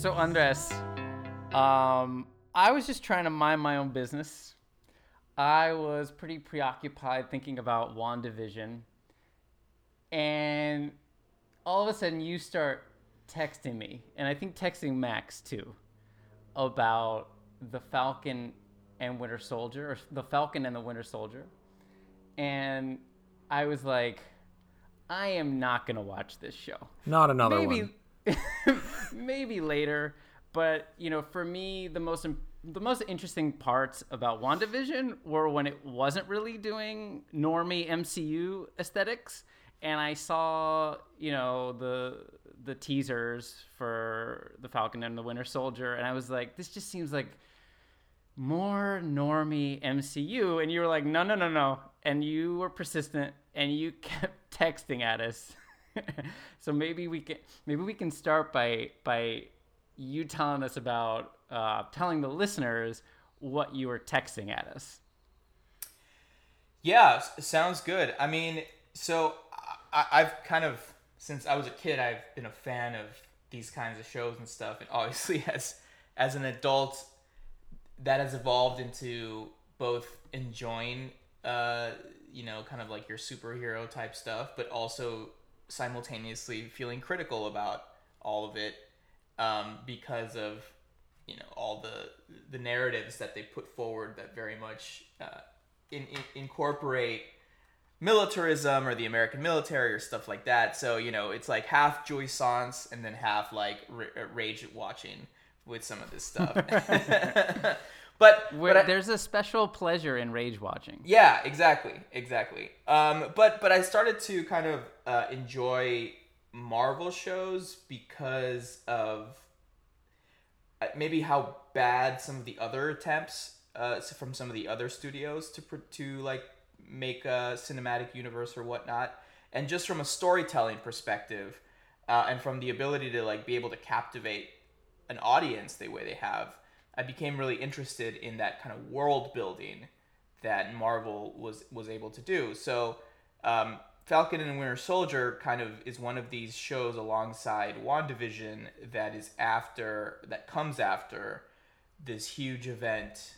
So Andres, um, I was just trying to mind my own business. I was pretty preoccupied thinking about WandaVision, and all of a sudden you start texting me, and I think texting Max too, about the Falcon and Winter Soldier, or the Falcon and the Winter Soldier, and I was like, I am not gonna watch this show. Not another maybe, one. maybe later, but you know, for me, the most the most interesting parts about WandaVision were when it wasn't really doing normie MCU aesthetics, and I saw you know the the teasers for the Falcon and the Winter Soldier, and I was like, this just seems like more normie MCU, and you were like, no, no, no, no, and you were persistent, and you kept texting at us. so maybe we can maybe we can start by by you telling us about uh, telling the listeners what you were texting at us. Yeah, sounds good. I mean, so I, I've kind of since I was a kid, I've been a fan of these kinds of shows and stuff, and obviously as as an adult, that has evolved into both enjoying, uh, you know, kind of like your superhero type stuff, but also simultaneously feeling critical about all of it um, because of you know all the the narratives that they put forward that very much uh, in, in, incorporate militarism or the American military or stuff like that. So you know it's like half jouissance and then half like r- rage watching with some of this stuff. but, Where but I- there's a special pleasure in rage watching. yeah, exactly, exactly. Um, but but I started to kind of uh, enjoy Marvel shows because of uh, maybe how bad some of the other attempts uh, from some of the other studios to to like make a cinematic universe or whatnot, and just from a storytelling perspective, uh, and from the ability to like be able to captivate an audience the way they have, I became really interested in that kind of world building that Marvel was was able to do. So, um, Falcon and Winter Soldier kind of is one of these shows alongside WandaVision that is after that comes after this huge event,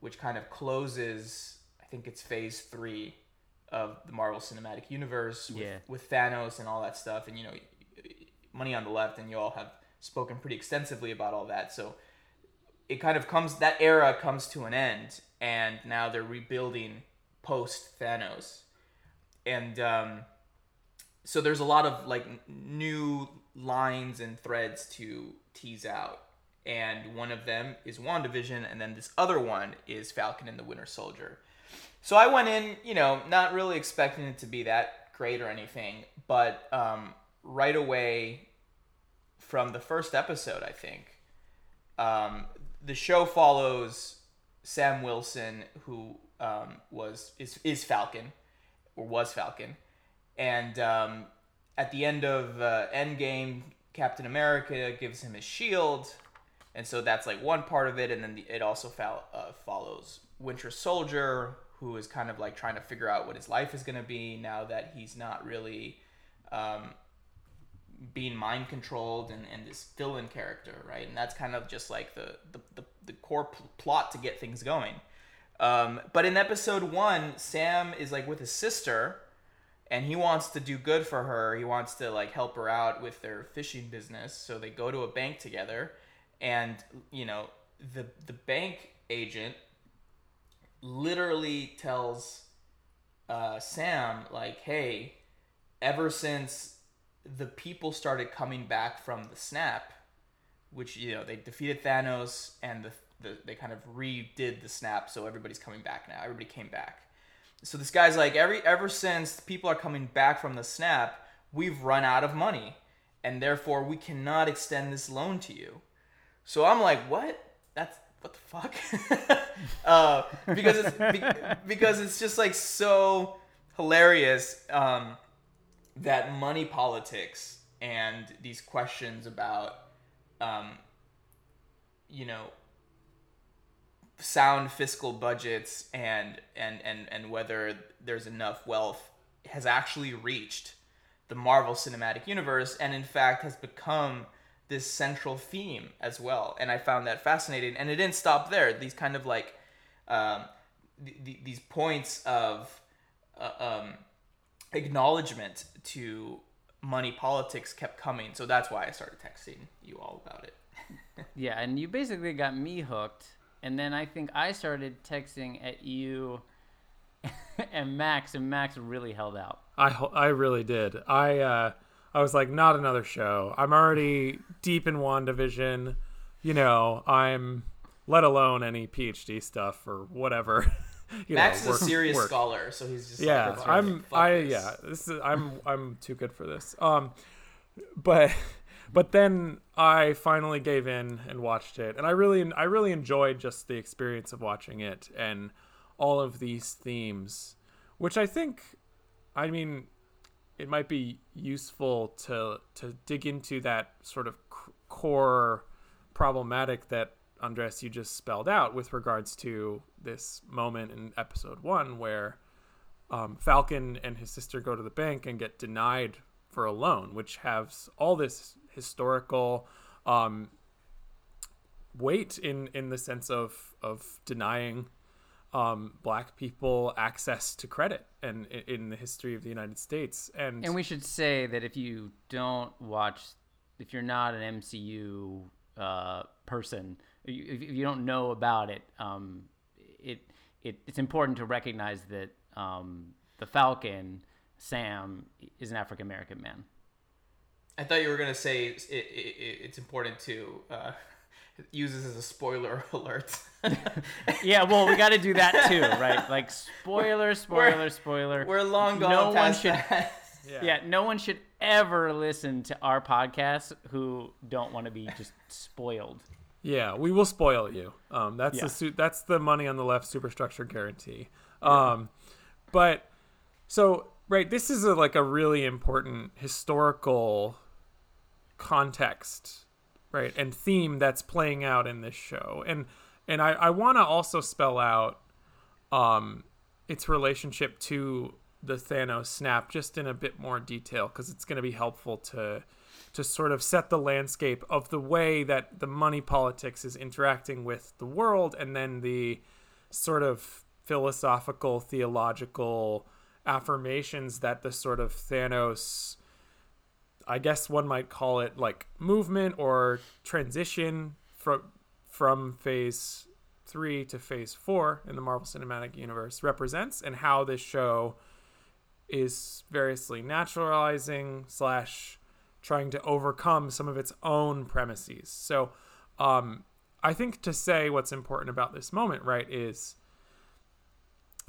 which kind of closes. I think it's Phase Three of the Marvel Cinematic Universe with, Yeah. with Thanos and all that stuff, and you know, money on the left, and you all have spoken pretty extensively about all that. So it kind of comes that era comes to an end and now they're rebuilding post Thanos and um, so there's a lot of like new lines and threads to tease out. And one of them is WandaVision and then this other one is Falcon and the Winter Soldier. So I went in you know not really expecting it to be that great or anything but um, right away from the first episode I think um, the show follows Sam Wilson, who um, was is is Falcon, or was Falcon, and um, at the end of uh, Endgame, Captain America gives him his shield, and so that's like one part of it, and then the, it also fol- uh, follows Winter Soldier, who is kind of like trying to figure out what his life is going to be now that he's not really. Um, being mind controlled and, and this villain character, right? And that's kind of just like the the, the, the core pl- plot to get things going. Um, but in episode one, Sam is like with his sister, and he wants to do good for her. He wants to like help her out with their fishing business. So they go to a bank together, and you know the the bank agent literally tells uh, Sam like, "Hey, ever since the people started coming back from the snap, which you know they defeated Thanos and the, the they kind of redid the snap, so everybody's coming back now. Everybody came back. So this guy's like, every ever since people are coming back from the snap, we've run out of money, and therefore we cannot extend this loan to you. So I'm like, what? That's what the fuck? uh, because it's be, because it's just like so hilarious. Um, that money politics and these questions about um, you know sound fiscal budgets and and and and whether there's enough wealth has actually reached the Marvel Cinematic Universe and in fact has become this central theme as well, and I found that fascinating. And it didn't stop there. These kind of like um, th- th- these points of uh, um, acknowledgement to money politics kept coming. So that's why I started texting you all about it. Yeah, and you basically got me hooked, and then I think I started texting at you and Max, and Max really held out. I I really did. I uh, I was like, not another show. I'm already deep in WandaVision. You know, I'm let alone any PhD stuff or whatever. you Max know, is a serious work. scholar, so he's just Yeah, like, I'm. I this." yeah. This is I'm I'm too good for this. Um, but but then I finally gave in and watched it, and I really I really enjoyed just the experience of watching it and all of these themes, which I think, I mean, it might be useful to to dig into that sort of c- core problematic that Andres you just spelled out with regards to this moment in episode one where um, Falcon and his sister go to the bank and get denied for a loan, which has all this historical um, weight in in the sense of of denying um, black people access to credit and in the history of the United States. And, And we should say that if you don't watch, if you're not an MCU uh, person, if if you don't know about it, um, it, it it's important to recognize that um, the Falcon, Sam, is an African American man. I thought you were gonna say it, it, it, it's important to uh, use this as a spoiler alert. Yeah, well, we got to do that too, right? Like spoiler, spoiler, We're- spoiler. We're long gone No one should- that. yeah, no one should ever listen to our podcast who don't want to be just spoiled. Yeah, we will spoil you. Um, that's Yeah. the su- that's the money on the left superstructure guarantee. Um, but so right, this is a, like a really important historical context, right, and theme that's playing out in this show, and and I, I want to also spell out um, its relationship to the Thanos snap just in a bit more detail because it's going to be helpful to to sort of set the landscape of the way that the money politics is interacting with the world and then the sort of philosophical theological affirmations that the sort of Thanos I guess one might call it like movement or transition from from phase 3 to phase 4 in the Marvel Cinematic Universe represents and how this show is variously naturalizing slash trying to overcome some of its own premises. So, um, I think to say what's important about this moment, right, is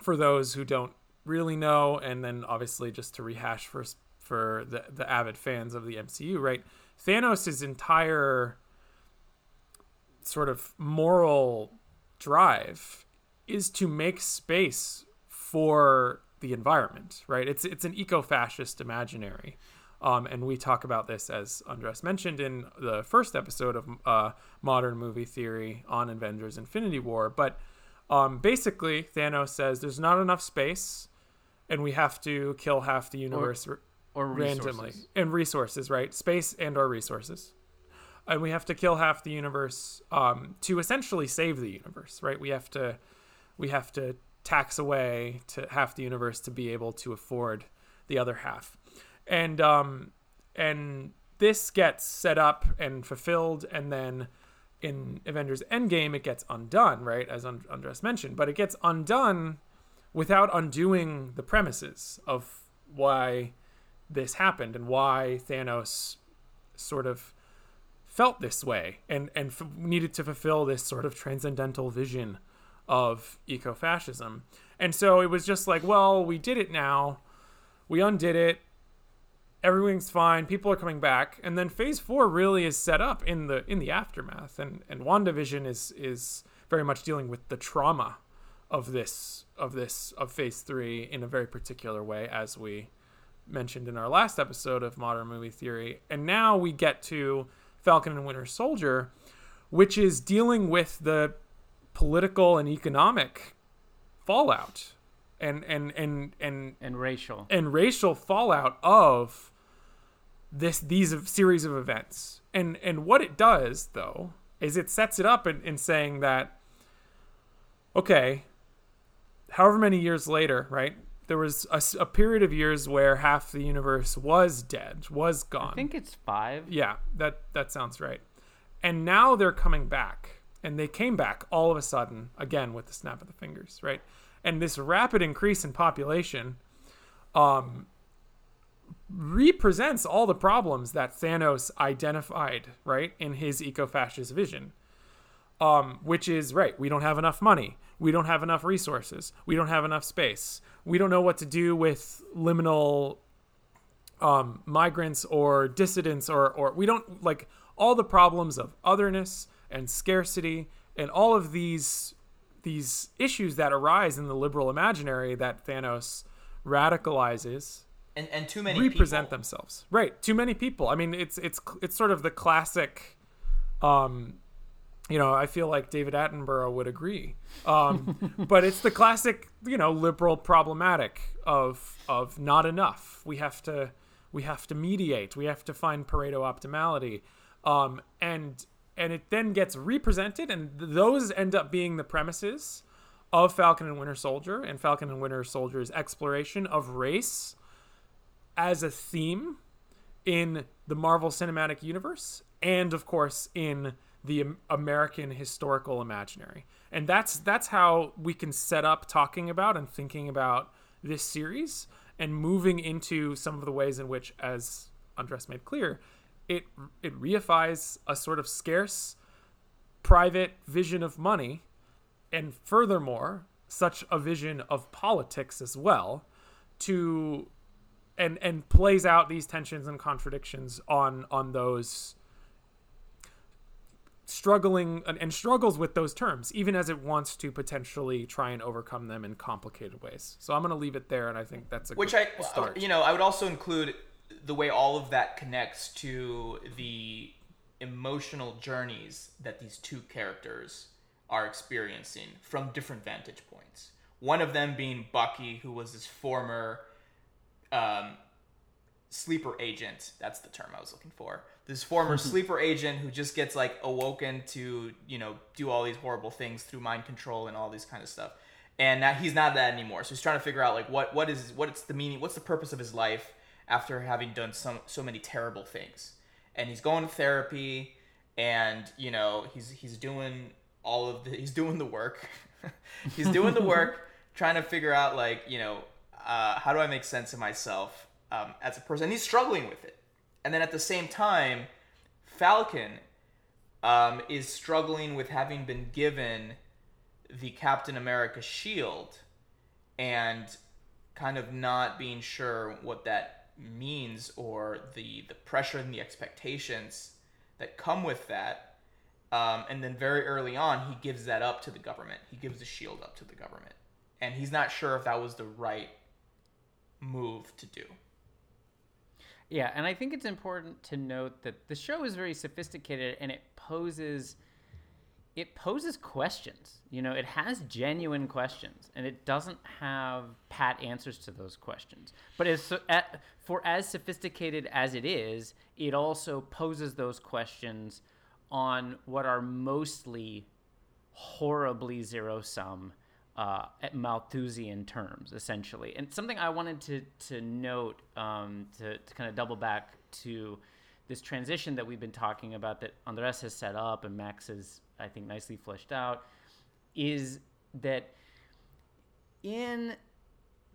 for those who don't really know, and then obviously just to rehash for for the the avid fans of the MCU, right? Thanos' entire sort of moral drive is to make space for the environment, right? It's it's an eco-fascist imaginary. Um, and we talk about this as Andres mentioned in the first episode of uh, Modern Movie Theory on Avengers Infinity War. But um, basically, Thanos says there's not enough space, and we have to kill half the universe Or resources. randomly and resources, right? Space and our resources, and we have to kill half the universe um, to essentially save the universe, right? We have to we have to tax away to half the universe to be able to afford the other half, and um, and this gets set up and fulfilled, and then in Avengers Endgame it gets undone, right? As And- Andres mentioned, but it gets undone without undoing the premises of why this happened and why Thanos sort of felt this way and and f- needed to fulfill this sort of transcendental vision of ecofascism. And so it was just like, well, we did it now. We undid it. Everything's fine. People are coming back. And then phase 4 really is set up in the in the aftermath and and WandaVision is is very much dealing with the trauma of this of this of phase 3 in a very particular way as we mentioned in our last episode of Modern Movie Theory. And now we get to Falcon and Winter Soldier, which is dealing with the political and economic fallout and and and and and racial. and racial fallout of this these series of events. And and what it does though is it sets it up in, in saying that okay, however many years later, right? There was a, a, period of years where half the universe was dead, was gone. I think it's five. Yeah, that that sounds right. And now they're coming back, and they came back all of a sudden again with the snap of the fingers, right? And this rapid increase in population, um, represents all the problems that Thanos identified, right, in his eco-fascist vision. Um, which is right, we don't have enough money, we don't have enough resources, we don't have enough space, we don't know what to do with liminal um, migrants or dissidents, or or we don't like all the problems of otherness and scarcity and all of these these issues that arise in the liberal imaginary that Thanos radicalizes and and too many people. represent people. themselves. Right, too many people. I mean, it's it's it's sort of the classic. Um, you know, I feel like David Attenborough would agree, um, but it's the classic, you know, liberal problematic of of not enough. We have to we have to mediate. We have to find Pareto optimality, um, and and it then gets represented, and those end up being the premises of Falcon and Winter Soldier, and Falcon and Winter Soldier's exploration of race as a theme in the Marvel Cinematic Universe and of course in the American historical imaginary. And that's that's how we can set up talking about and thinking about this series and moving into some of the ways in which as Andres made clear, it it reifies a sort of scarce private vision of money and furthermore such a vision of politics as well to and and plays out these tensions and contradictions on on those struggling and, and, struggles with those terms even as it wants to potentially try and overcome them in complicated ways so i'm going to leave it there and i think that's a which i start. you know i would also include the way all of that connects to the emotional journeys that these two characters are experiencing from different vantage points one of them being bucky who was his former um, sleeper agent. That's the term I was looking for. This former sleeper agent who just gets like awoken to you know do all these horrible things through mind control and all these kind of stuff. And now he's not that anymore. So he's trying to figure out like what what is what's the meaning, what's the purpose of his life after having done so so many terrible things. And he's going to therapy, and you know he's he's doing all of the he's doing the work. he's doing the work, trying to figure out like you know uh, how do I make sense of myself um, as a person? And he's struggling with it. And then at the same time, Falcon um, is struggling with having been given the Captain America shield and kind of not being sure what that means or the the pressure and the expectations that come with that. Um, and then very early on, he gives that up to the government. He gives the shield up to the government, and he's not sure if that was the right move to do. Yeah, and I think it's important to note that the show is very sophisticated and it poses it poses questions. You know, it has genuine questions and it doesn't have pat answers to those questions. But as for as sophisticated as it is, it also poses those questions on what are mostly horribly zero sum uh, at Malthusian terms, essentially. And something I wanted to, to note um, to, to kind of double back to this transition that we've been talking about that Andres has set up and Max has, I think, nicely fleshed out is that in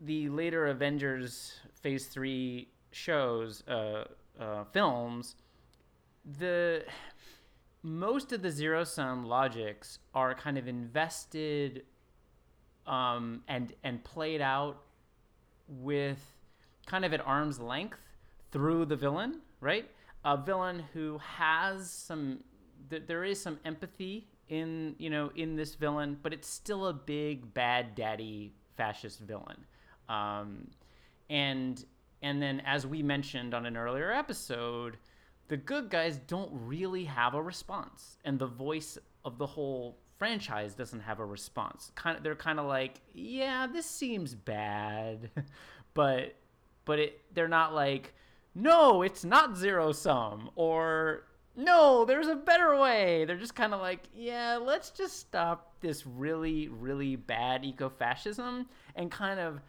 the later Avengers Phase 3 shows, uh, uh, films, the most of the zero sum logics are kind of invested um, and and played out with kind of at arm's length through the villain, right? A villain who has some, th- there is some empathy in you know in this villain, but it's still a big bad daddy fascist villain, um, and and then as we mentioned on an earlier episode, the good guys don't really have a response, and the voice of the whole franchise doesn't have a response. Kind of, they're kind of like, yeah, this seems bad, but but it they're not like no, it's not zero sum, or no, there's a better way. They're just kind of like, yeah, let's just stop this really, really bad eco fascism and kind of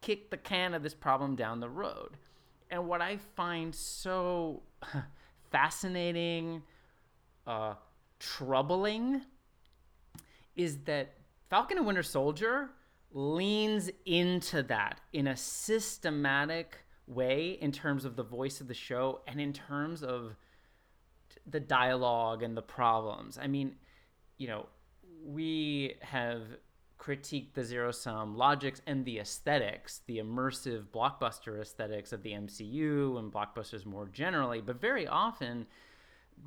kick the can of this problem down the road. And what I find so fascinating, uh, troubling, is that Falcon and Winter Soldier leans into that in a systematic way in terms of the voice of the show and in terms of the dialogue and the problems. I mean, you know, we have critiqued the zero sum logics and the aesthetics, the immersive blockbuster aesthetics of the MCU and blockbusters more generally, but very often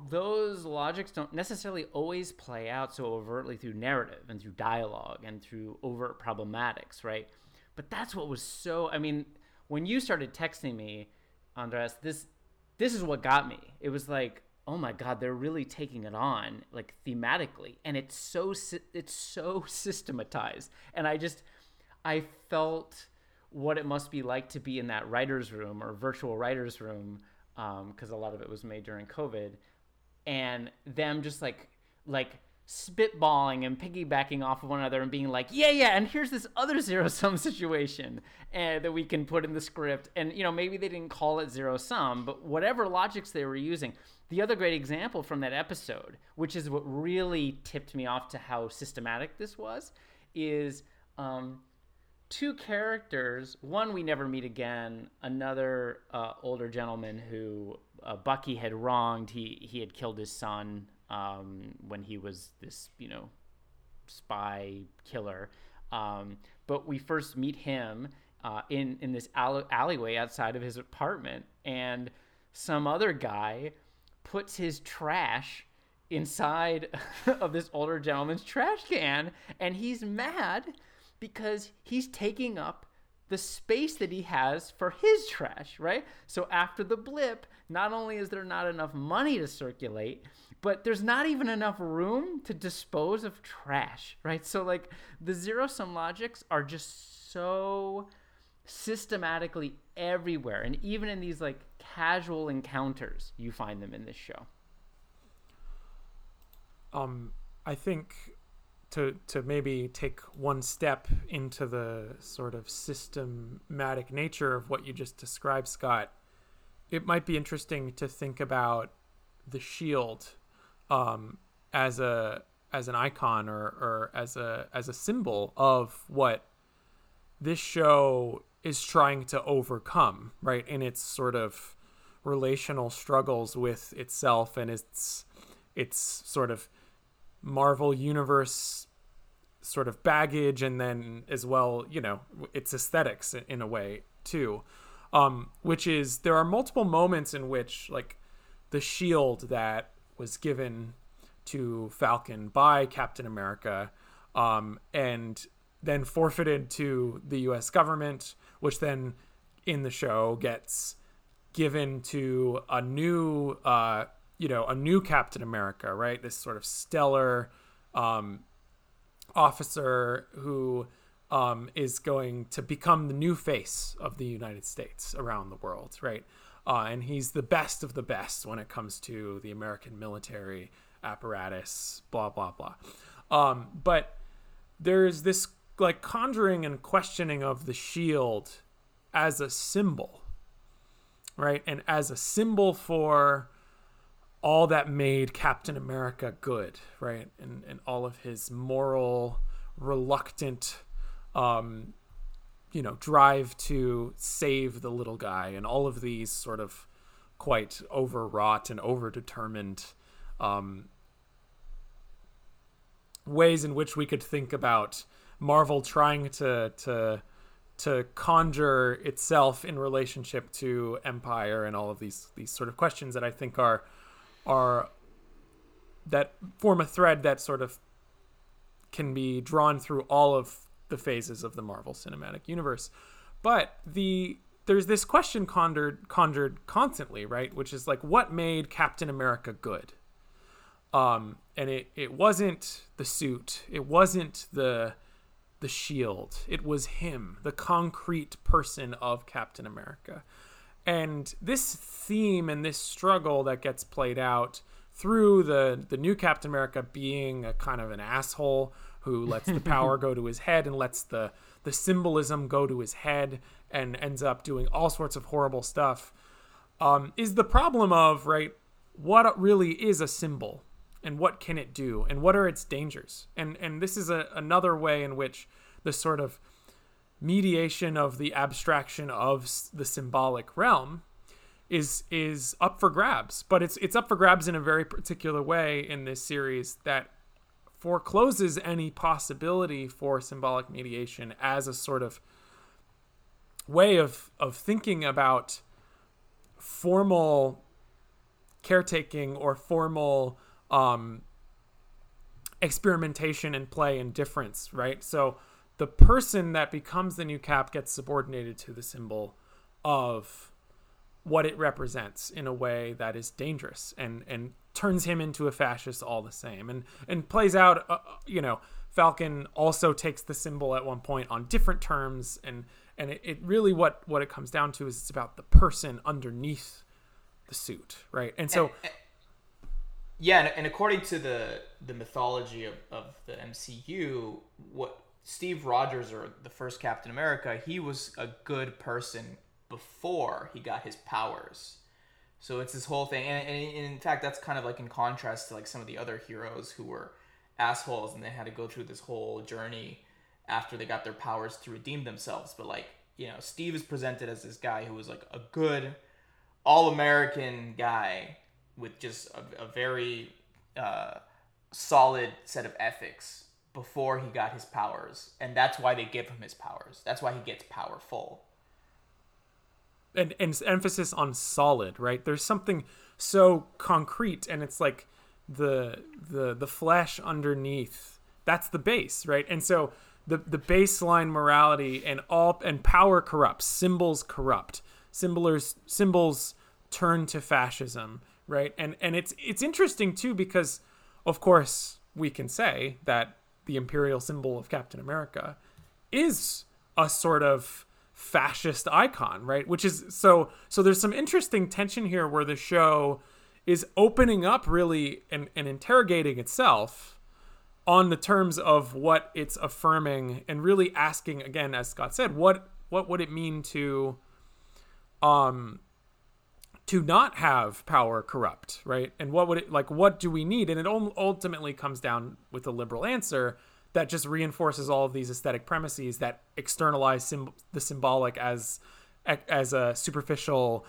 those logics don't necessarily always play out so overtly through narrative and through dialogue and through overt problematics, right? But that's what was so I mean, when you started texting me, Andres, this this is what got me. It was like, oh my god, they're really taking it on like thematically and it's so it's so systematized. And I just I felt what it must be like to be in that writer's room or virtual writer's room because um, a lot of it was made during COVID and them just like like spitballing and piggybacking off of one another and being like, yeah, yeah, and here's this other zero sum situation and that we can put in the script. And you know, maybe they didn't call it zero sum, but whatever logics they were using. The other great example from that episode, which is what really tipped me off to how systematic this was, is um, two characters. One we never meet again. Another uh, older gentleman who uh, Bucky had wronged. He he had killed his son um, when he was this you know spy killer. Um, but we first meet him uh, in in this alley- alleyway outside of his apartment, and some other guy puts his trash inside of this older gentleman's trash can, and he's mad because he's taking up the space that he has for his trash, right? So after the blip, not only is there not enough money to circulate, but there's not even enough room to dispose of trash, right? So like the zero sum logics are just so systematically everywhere and even in these like casual encounters you find them in this show um i think to to maybe take one step into the sort of systematic nature of what you just described, Scott, it might be interesting to think about the shield um, as a as an icon or, or as a as a symbol of what this show is trying to overcome, right? In its sort of relational struggles with itself and its its sort of Marvel universe sort of baggage and then as well, you know, its aesthetics in a way too. Um, which is there are multiple moments in which like the shield that was given to Falcon by Captain America um, and then forfeited to the US government, which then in the show gets given to a new uh, you know a new captain america right? This sort of stellar um, officer who um, is going to become the new face of the united states around the world right? Uh, and he's the best of the best when it comes to the american military apparatus blah blah blah. Um, but there's this like conjuring and questioning of the shield as a symbol right? And as a symbol for all that made Captain America good, right? And and all of his moral, reluctant, um, you know, drive to save the little guy, and all of these sort of quite overwrought and overdetermined um, ways in which we could think about Marvel trying to to to conjure itself in relationship to Empire and all of these these sort of questions that I think are are that form a thread that sort of can be drawn through all of the phases of the Marvel Cinematic Universe. But the there's this question conjured conjured constantly, right? Which is like, what made Captain America good? Um, and it it wasn't the suit, it wasn't the the shield, it was him, the concrete person of Captain America. And this theme and this struggle that gets played out through the the new Captain America being a kind of an asshole who lets the power go to his head and lets the the symbolism go to his head and ends up doing all sorts of horrible stuff um, is the problem of right what really is a symbol and what can it do and what are its dangers? And and this is a, another way in which the sort of mediation of the abstraction of the symbolic realm is is up for grabs but it's it's up for grabs in a very particular way in this series that forecloses any possibility for symbolic mediation as a sort of way of of thinking about formal caretaking or formal um, experimentation and play and difference, right? So the person that becomes the new cap gets subordinated to the symbol of what it represents in a way that is dangerous and and turns him into a fascist all the same. And and plays out uh, you know falcon also takes the symbol at one point on different terms. And and it, it really what what it comes down to is it's about the person underneath the suit right? And so and, yeah and, and according to the the mythology of, of the mcu what steve rogers or the first captain america he was a good person before he got his powers so it's this whole thing, and, and, in fact, that's kind of like in contrast to like some of the other heroes who were assholes and they had to go through this whole journey after they got their powers to redeem themselves. But like you know, Steve is presented as this guy who was like a good, all-American guy with just a, a very uh, solid set of ethics before he got his powers, and that's why they give him his powers. That's why he gets powerful and, and emphasis on solid, right? There's something so concrete, and it's like the the the flesh underneath. That's the base, right? And so the the baseline morality and all and power corrupts. Symbols corrupt. Symbols symbols turn to fascism, right? And and it's it's interesting too because, of course, we can say that the imperial symbol of Captain America is a sort of fascist icon, right? Which is so so there's some interesting tension here where the show is opening up really and, and interrogating itself on the terms of what it's affirming and really asking again as Scott said, what what would it mean to um to not have power corrupt, right? And what would it like what do we need? And it ultimately comes down with a liberal answer that just reinforces all of these aesthetic premises that externalize sim- the symbolic as as a superficial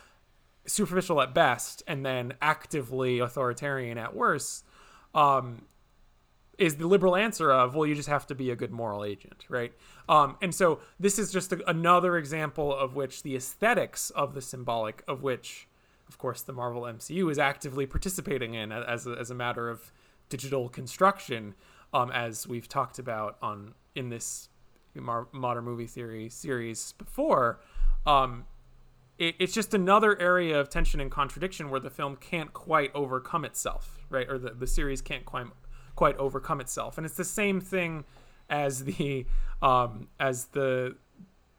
superficial at best and then actively authoritarian at worst um, is the liberal answer of well you just have to be a good moral agent right um, and so this is just a, another example of which the aesthetics of the symbolic of which of course the marvel mcu is actively participating in as a, as a matter of digital construction um, as we've talked about on in this modern movie theory series before. Um, it, it's just another area of tension and contradiction where the film can't quite overcome itself, right? Or the, the series can't quite quite overcome itself, and it's the same thing as the um, as the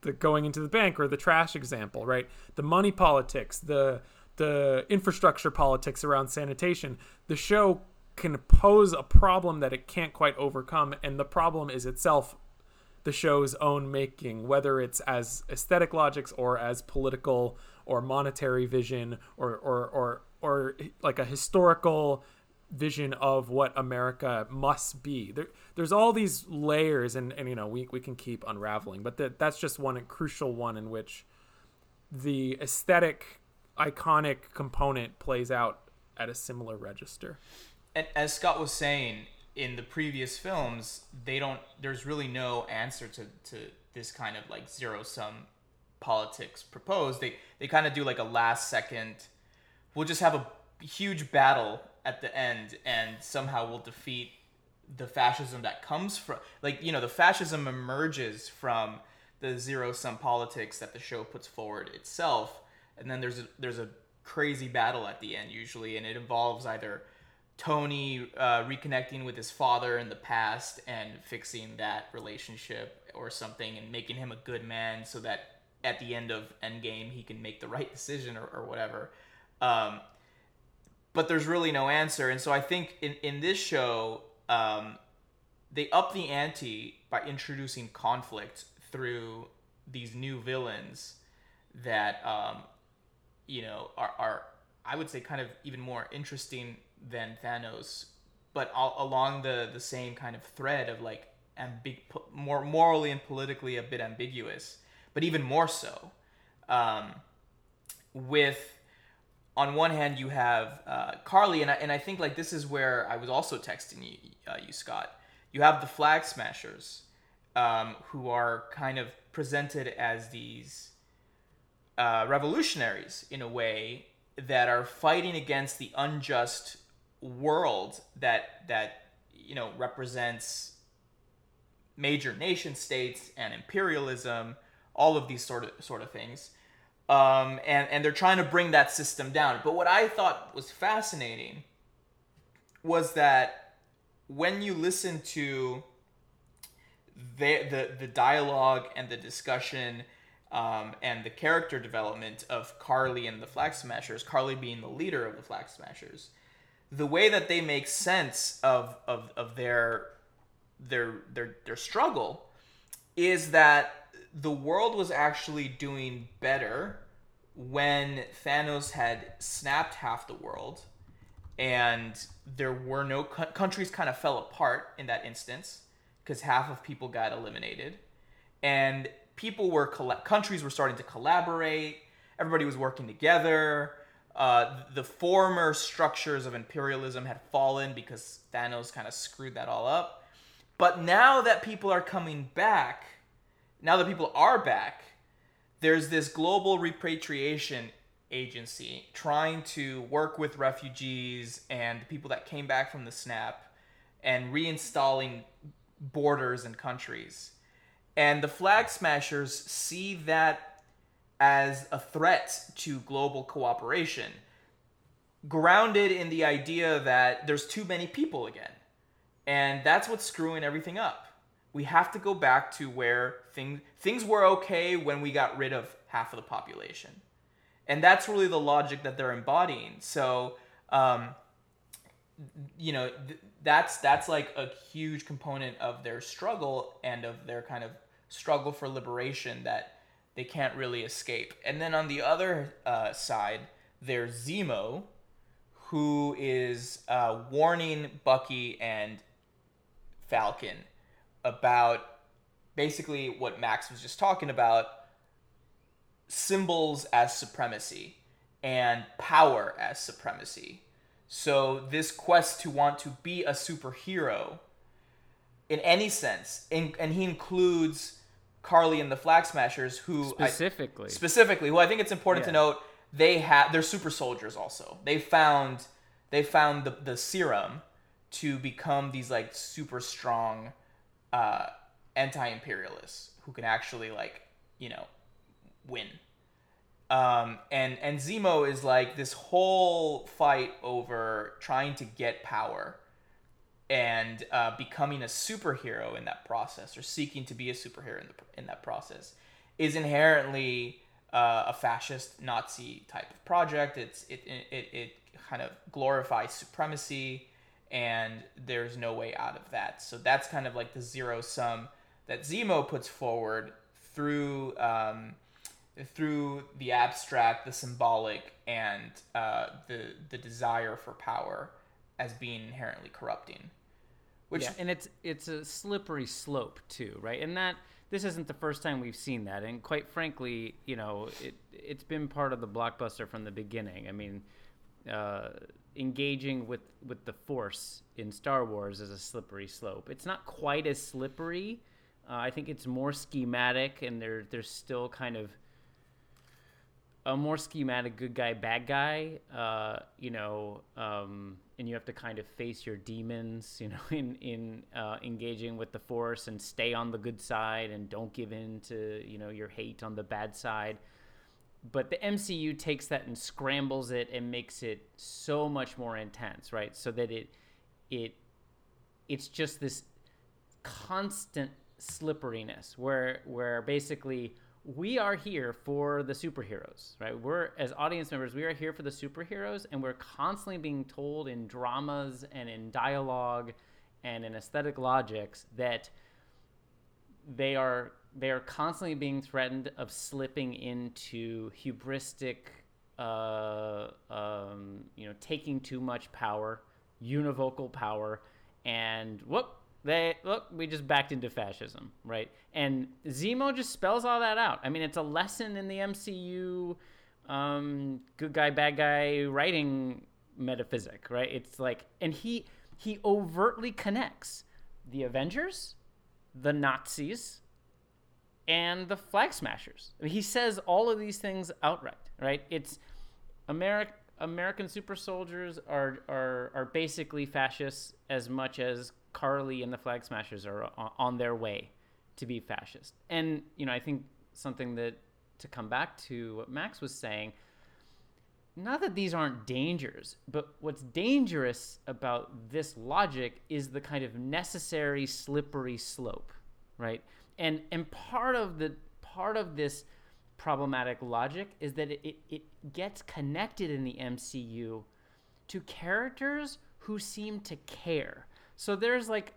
the going into the bank or the trash example, right? The money politics, the the infrastructure politics around sanitation. The show can pose a problem that it can't quite overcome, and the problem is itself the show's own making, whether it's as aesthetic logics or as political or monetary vision or or or or like a historical vision of what America must be. There, there's all these layers, and, and you know we, we can keep unraveling, but that that's just one crucial one in which the aesthetic iconic component plays out at a similar register and as Scott was saying in the previous films, they don't. There's really no answer to to this kind of like zero sum politics proposed. They they kind of do like a last second. We'll just have a huge battle at the end, and somehow we'll defeat the fascism that comes from like you know the fascism emerges from the zero sum politics that the show puts forward itself and then there's a there's a crazy battle at the end usually and it involves either Tony uh, reconnecting with his father in the past and fixing that relationship or something and making him a good man so that at the end of Endgame he can make the right decision or, or whatever. Um, but there's really no answer, and so I think in in this show, um, they up the ante by introducing conflict through these new villains that um, you know are, are I would say kind of even more interesting than Thanos, but all, along the the same kind of thread of like ambig- more morally and politically a bit ambiguous, but even more so. Um, with on one hand you have uh, Karli, and I, and I think like this is where I was also texting you, uh, you Scott. You have the Flag Smashers, um, who are kind of presented as these uh, revolutionaries in a way that are fighting against the unjust world that that you know represents major nation states and imperialism, all of these sort of sort of things, um, and and they're trying to bring that system down. But what I thought was fascinating was that when you listen to the the, the dialogue and the discussion um, and the character development of Karli and the Flag Smashers, Karli being the leader of the Flag Smashers, the way that they make sense of, of, of their, their, their, their struggle is that the world was actually doing better when Thanos had snapped half the world and there were no countries kind of fell apart in that instance because half of people got eliminated. And people were countries were starting to collaborate. Everybody was working together. Uh, the former structures of imperialism had fallen because Thanos kind of screwed that all up. But now that people are coming back, now that people are back, there's this global repatriation agency trying to work with refugees and people that came back from the snap and reinstalling borders and countries. And the Flag Smashers see that as a threat to global cooperation, grounded in the idea that there's too many people again. And that's what's screwing everything up. We have to go back to where things things were okay when we got rid of half of the population. And that's really the logic that they're embodying. So, um, you know, th- that's that's like a huge component of their struggle and of their kind of struggle for liberation that they can't really escape. And then on the other uh, side, there's Zemo, who is uh, warning Bucky and Falcon about basically what Max was just talking about symbols as supremacy and power as supremacy. So, this quest to want to be a superhero in any sense, in, and he includes Karli and the Flag Smashers, who specifically, I, specifically, who I think it's important yeah. to note, they have they're super soldiers. Also, they found they found the the serum to become these like super strong uh, anti-imperialists who can actually like you know win. Um, and and Zemo is like this whole fight over trying to get power and uh, becoming a superhero in that process or seeking to be a superhero in, the, in that process is inherently uh, a fascist Nazi type of project. It's it, it, it kind of glorifies supremacy, and there's no way out of that. So that's kind of like the zero sum that Zemo puts forward through um, through the abstract, the symbolic, and uh, the the desire for power as being inherently corrupting. Which yeah, and it's it's a slippery slope too, right? And that this isn't the first time we've seen that, and quite frankly, you know, it it's been part of the blockbuster from the beginning. I mean, uh, engaging with with the Force in Star Wars is a slippery slope. It's not quite as slippery. Uh, I think it's more schematic, and there there's still kind of a more schematic good guy bad guy uh, you know um, and you have to kind of face your demons you know in in uh, engaging with the force and stay on the good side and don't give in to you know your hate on the bad side. But the MCU takes that and scrambles it and makes it so much more intense right? So that it it it's just this constant slipperiness where where basically we are here for the superheroes, right? We're as audience members, we are here for the superheroes, and we're constantly being told in dramas and in dialogue and in aesthetic logics that they are they are constantly being threatened of slipping into hubristic, uh, um, you know, taking too much power, univocal power, and whoop, they look, we just backed into fascism, right? And Zemo just spells all that out. I mean, it's a lesson in the MCU, um, good guy, bad guy writing metaphysic, right? It's like, and he he overtly connects the Avengers, the Nazis, and the Flag Smashers. I mean, he says all of these things outright, right? It's America. American super soldiers are, are are basically fascists as much as Karli and the Flag Smashers are on their way to be fascist. And you know, I think something that to come back to what Max was saying, not that these aren't dangers, but what's dangerous about this logic is the kind of necessary slippery slope, right? And and part of the part of this problematic logic is that it, it gets connected in the MCU to characters who seem to care. So there's like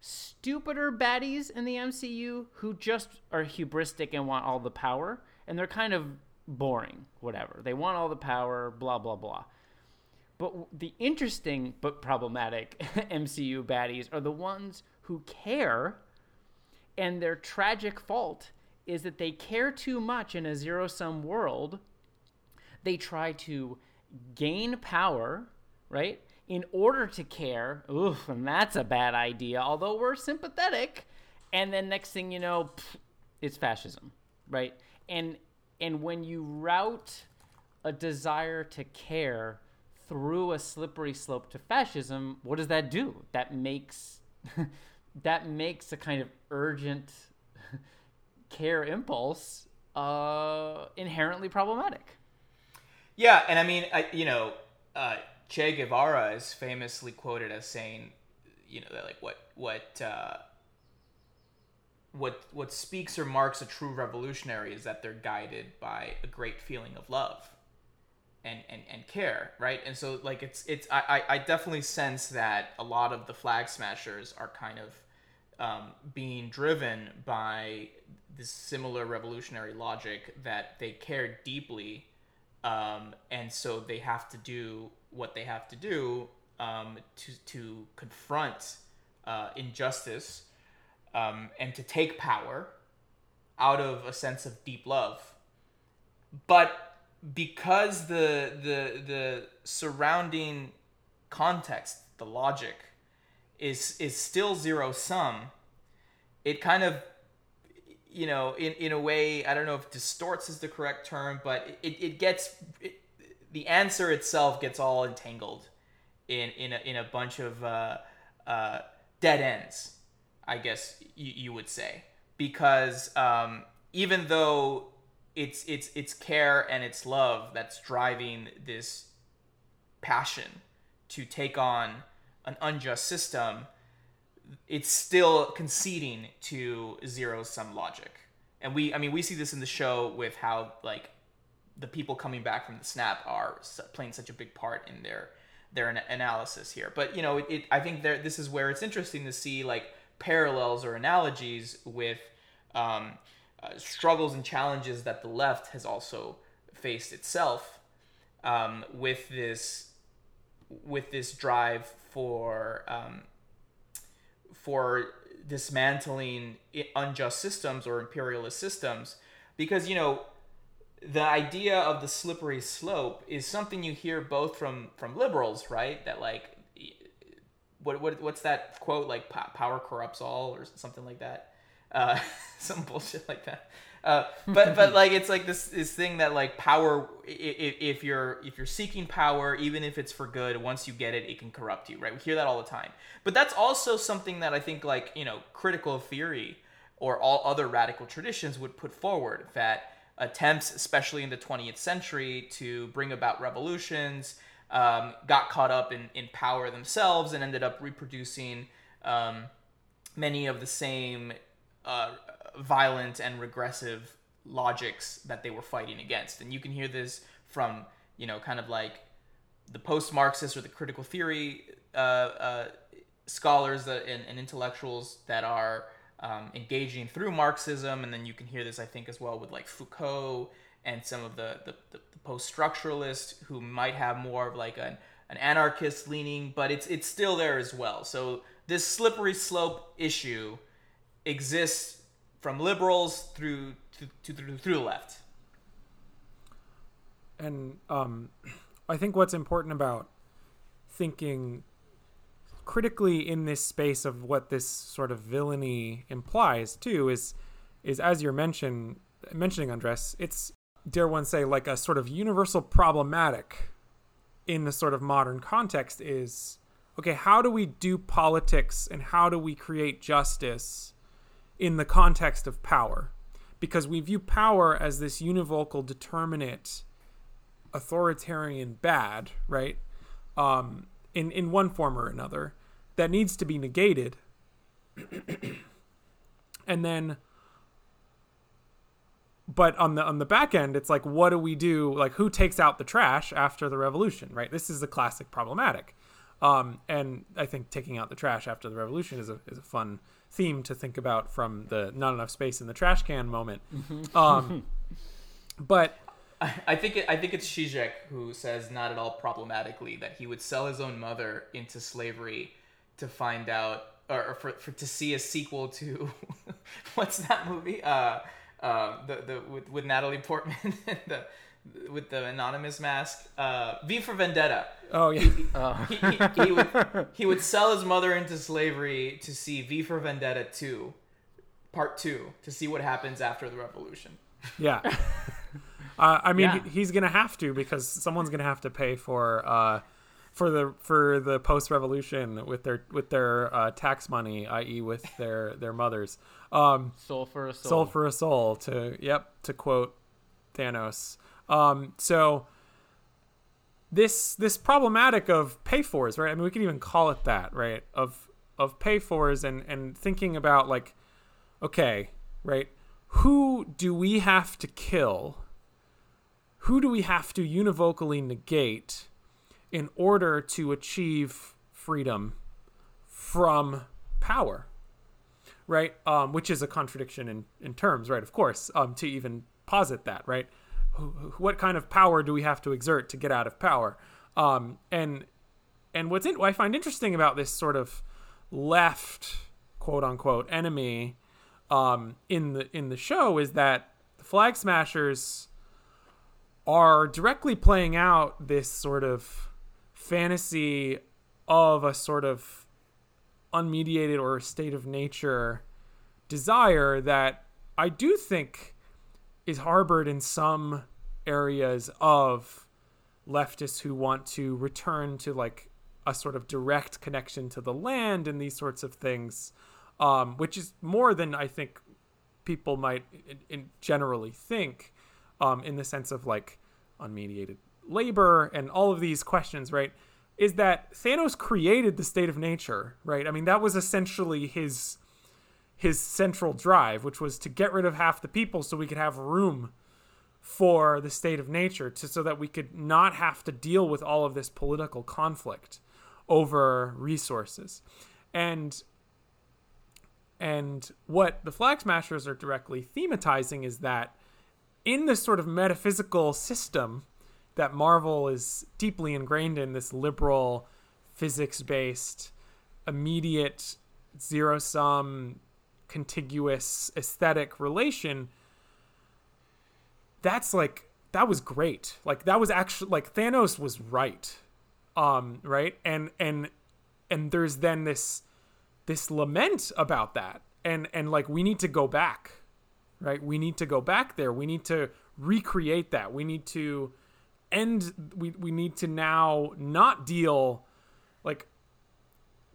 stupider baddies in the MCU who just are hubristic and want all the power, and they're kind of boring, whatever. They want all the power, blah, blah, blah. But the interesting but problematic MCU baddies are the ones who care, and their tragic fault is that they care too much in a zero sum world. They try to gain power, right? In order to care. Oof, and that's a bad idea. Although we're sympathetic, and then next thing you know, pff, it's fascism, right? And and when you route a desire to care through a slippery slope to fascism, what does that do? That makes that makes a kind of urgent care impulse uh, inherently problematic. Yeah, and I mean, I, you know, uh, Che Guevara is famously quoted as saying, you know, that like what what uh, what what speaks or marks a true revolutionary is that they're guided by a great feeling of love and and, and care, right? And so like it's it's I, I definitely sense that a lot of the flag smashers are kind of um, being driven by this similar revolutionary logic that they care deeply um, and so they have to do what they have to do um, to to confront uh, injustice um, and to take power out of a sense of deep love. But because the the the surrounding context, the logic, is is still zero sum, it kind of you know in, in a way i don't know if distorts is the correct term but it, it gets it, the answer itself gets all entangled in in a, in a bunch of uh, uh, dead ends, I guess you, you would say, because um, even though it's it's it's care and it's love that's driving this passion to take on an unjust system, it's still conceding to zero sum logic. And we, I mean, we see this in the show with how like the people coming back from the snap are playing such a big part in their their analysis here. But you know, it, it, I think there this is where it's interesting to see like parallels or analogies with um, uh, struggles and challenges that the left has also faced itself um, with this with this drive for um, for dismantling unjust systems or imperialist systems because you know the idea of the slippery slope is something you hear both from from liberals, right? That like, what what what's that quote like? Power corrupts all, or something like that. Uh, some bullshit like that. Uh, but but like it's like this this thing that like power if, if you're if you're seeking power even if it's for good once you get it it can corrupt you right we hear that all the time but that's also something that i think like you know critical theory or all other radical traditions would put forward that attempts, especially in the 20th century, to bring about revolutions, um, got caught up in, in power themselves and ended up reproducing um, many of the same uh, violent and regressive logics that they were fighting against. And you can hear this from, you know, kind of like the post Marxist or the critical theory uh, uh, scholars that, and, and, intellectuals that are um, engaging through Marxism. And then you can hear this, I think, as well with like Foucault and some of the, the, the post structuralists who might have more of like an, an anarchist leaning, but it's, it's still there as well. So this slippery slope issue exists from liberals through to, to, through the left. And um, I think what's important about thinking critically in this space of what this sort of villainy implies too is is as you're mention, mentioning Andres, it's dare one say like a sort of universal problematic in the sort of modern context is okay, how do we do politics and how do we create justice in the context of power? Because we view power as this univocal, determinate, authoritarian bad, right? Um, in, in one form or another, that needs to be negated. and then but on the on the back end it's like what do we do like who takes out the trash after the revolution right this is the classic problematic um, and I think taking out the trash after the revolution is a, is a fun theme to think about from the not enough space in the trash can moment. Mm-hmm. Um, but I think it, I think it's Zizek who says not at all problematically that he would sell his own mother into slavery to find out or, or for, for to see a sequel to what's that movie? Uh, uh, the the with, with Natalie Portman the with the anonymous mask. Uh, V for Vendetta. Oh yeah. He, oh. he, he, he, would he would sell his mother into slavery to see V for Vendetta two, part two, to see what happens after the revolution. Yeah. Uh, I mean, yeah. he's gonna have to because someone's gonna have to pay for uh, for the for the post revolution with their with their uh, tax money, i.e., with their their mothers. Um, soul for a soul. Soul for a soul. To yep. To quote Thanos. Um, so this this problematic of pay fors, right? I mean, we can even call it that, right? Of of pay fors and and thinking about like, okay, right? Who do we have to kill? Who do we have to univocally negate in order to achieve freedom from power? Right? Um, which is a contradiction in, in terms, right? Of course, um, to even posit that, right? what kind of power do we have to exert to get out of power? Um, and and what's in, what I find interesting about this sort of left quote unquote enemy um, in the in the show is that the Flag Smashers are directly playing out this sort of fantasy of a sort of unmediated or state of nature desire that I do think is harbored in some areas of leftists who want to return to like a sort of direct connection to the land and these sorts of things, um, which is more than I think people might in, in generally think, um, in the sense of like unmediated labor and all of these questions, right? Is that Thanos created the state of nature, right? I mean, that was essentially his his central drive, which was to get rid of half the people so we could have room for the state of nature to so that we could not have to deal with all of this political conflict over resources. And and what the flag smashers are directly thematizing is that in this sort of metaphysical system that Marvel is deeply ingrained in, this liberal, physics based, immediate, zero sum contiguous aesthetic relation that's like that was great. Like that was actually like thanos was right. Um right? And and and there's then this this lament about that. And and like we need to go back right? We need to go back there. We need to recreate that. We need to end we we need to now not deal like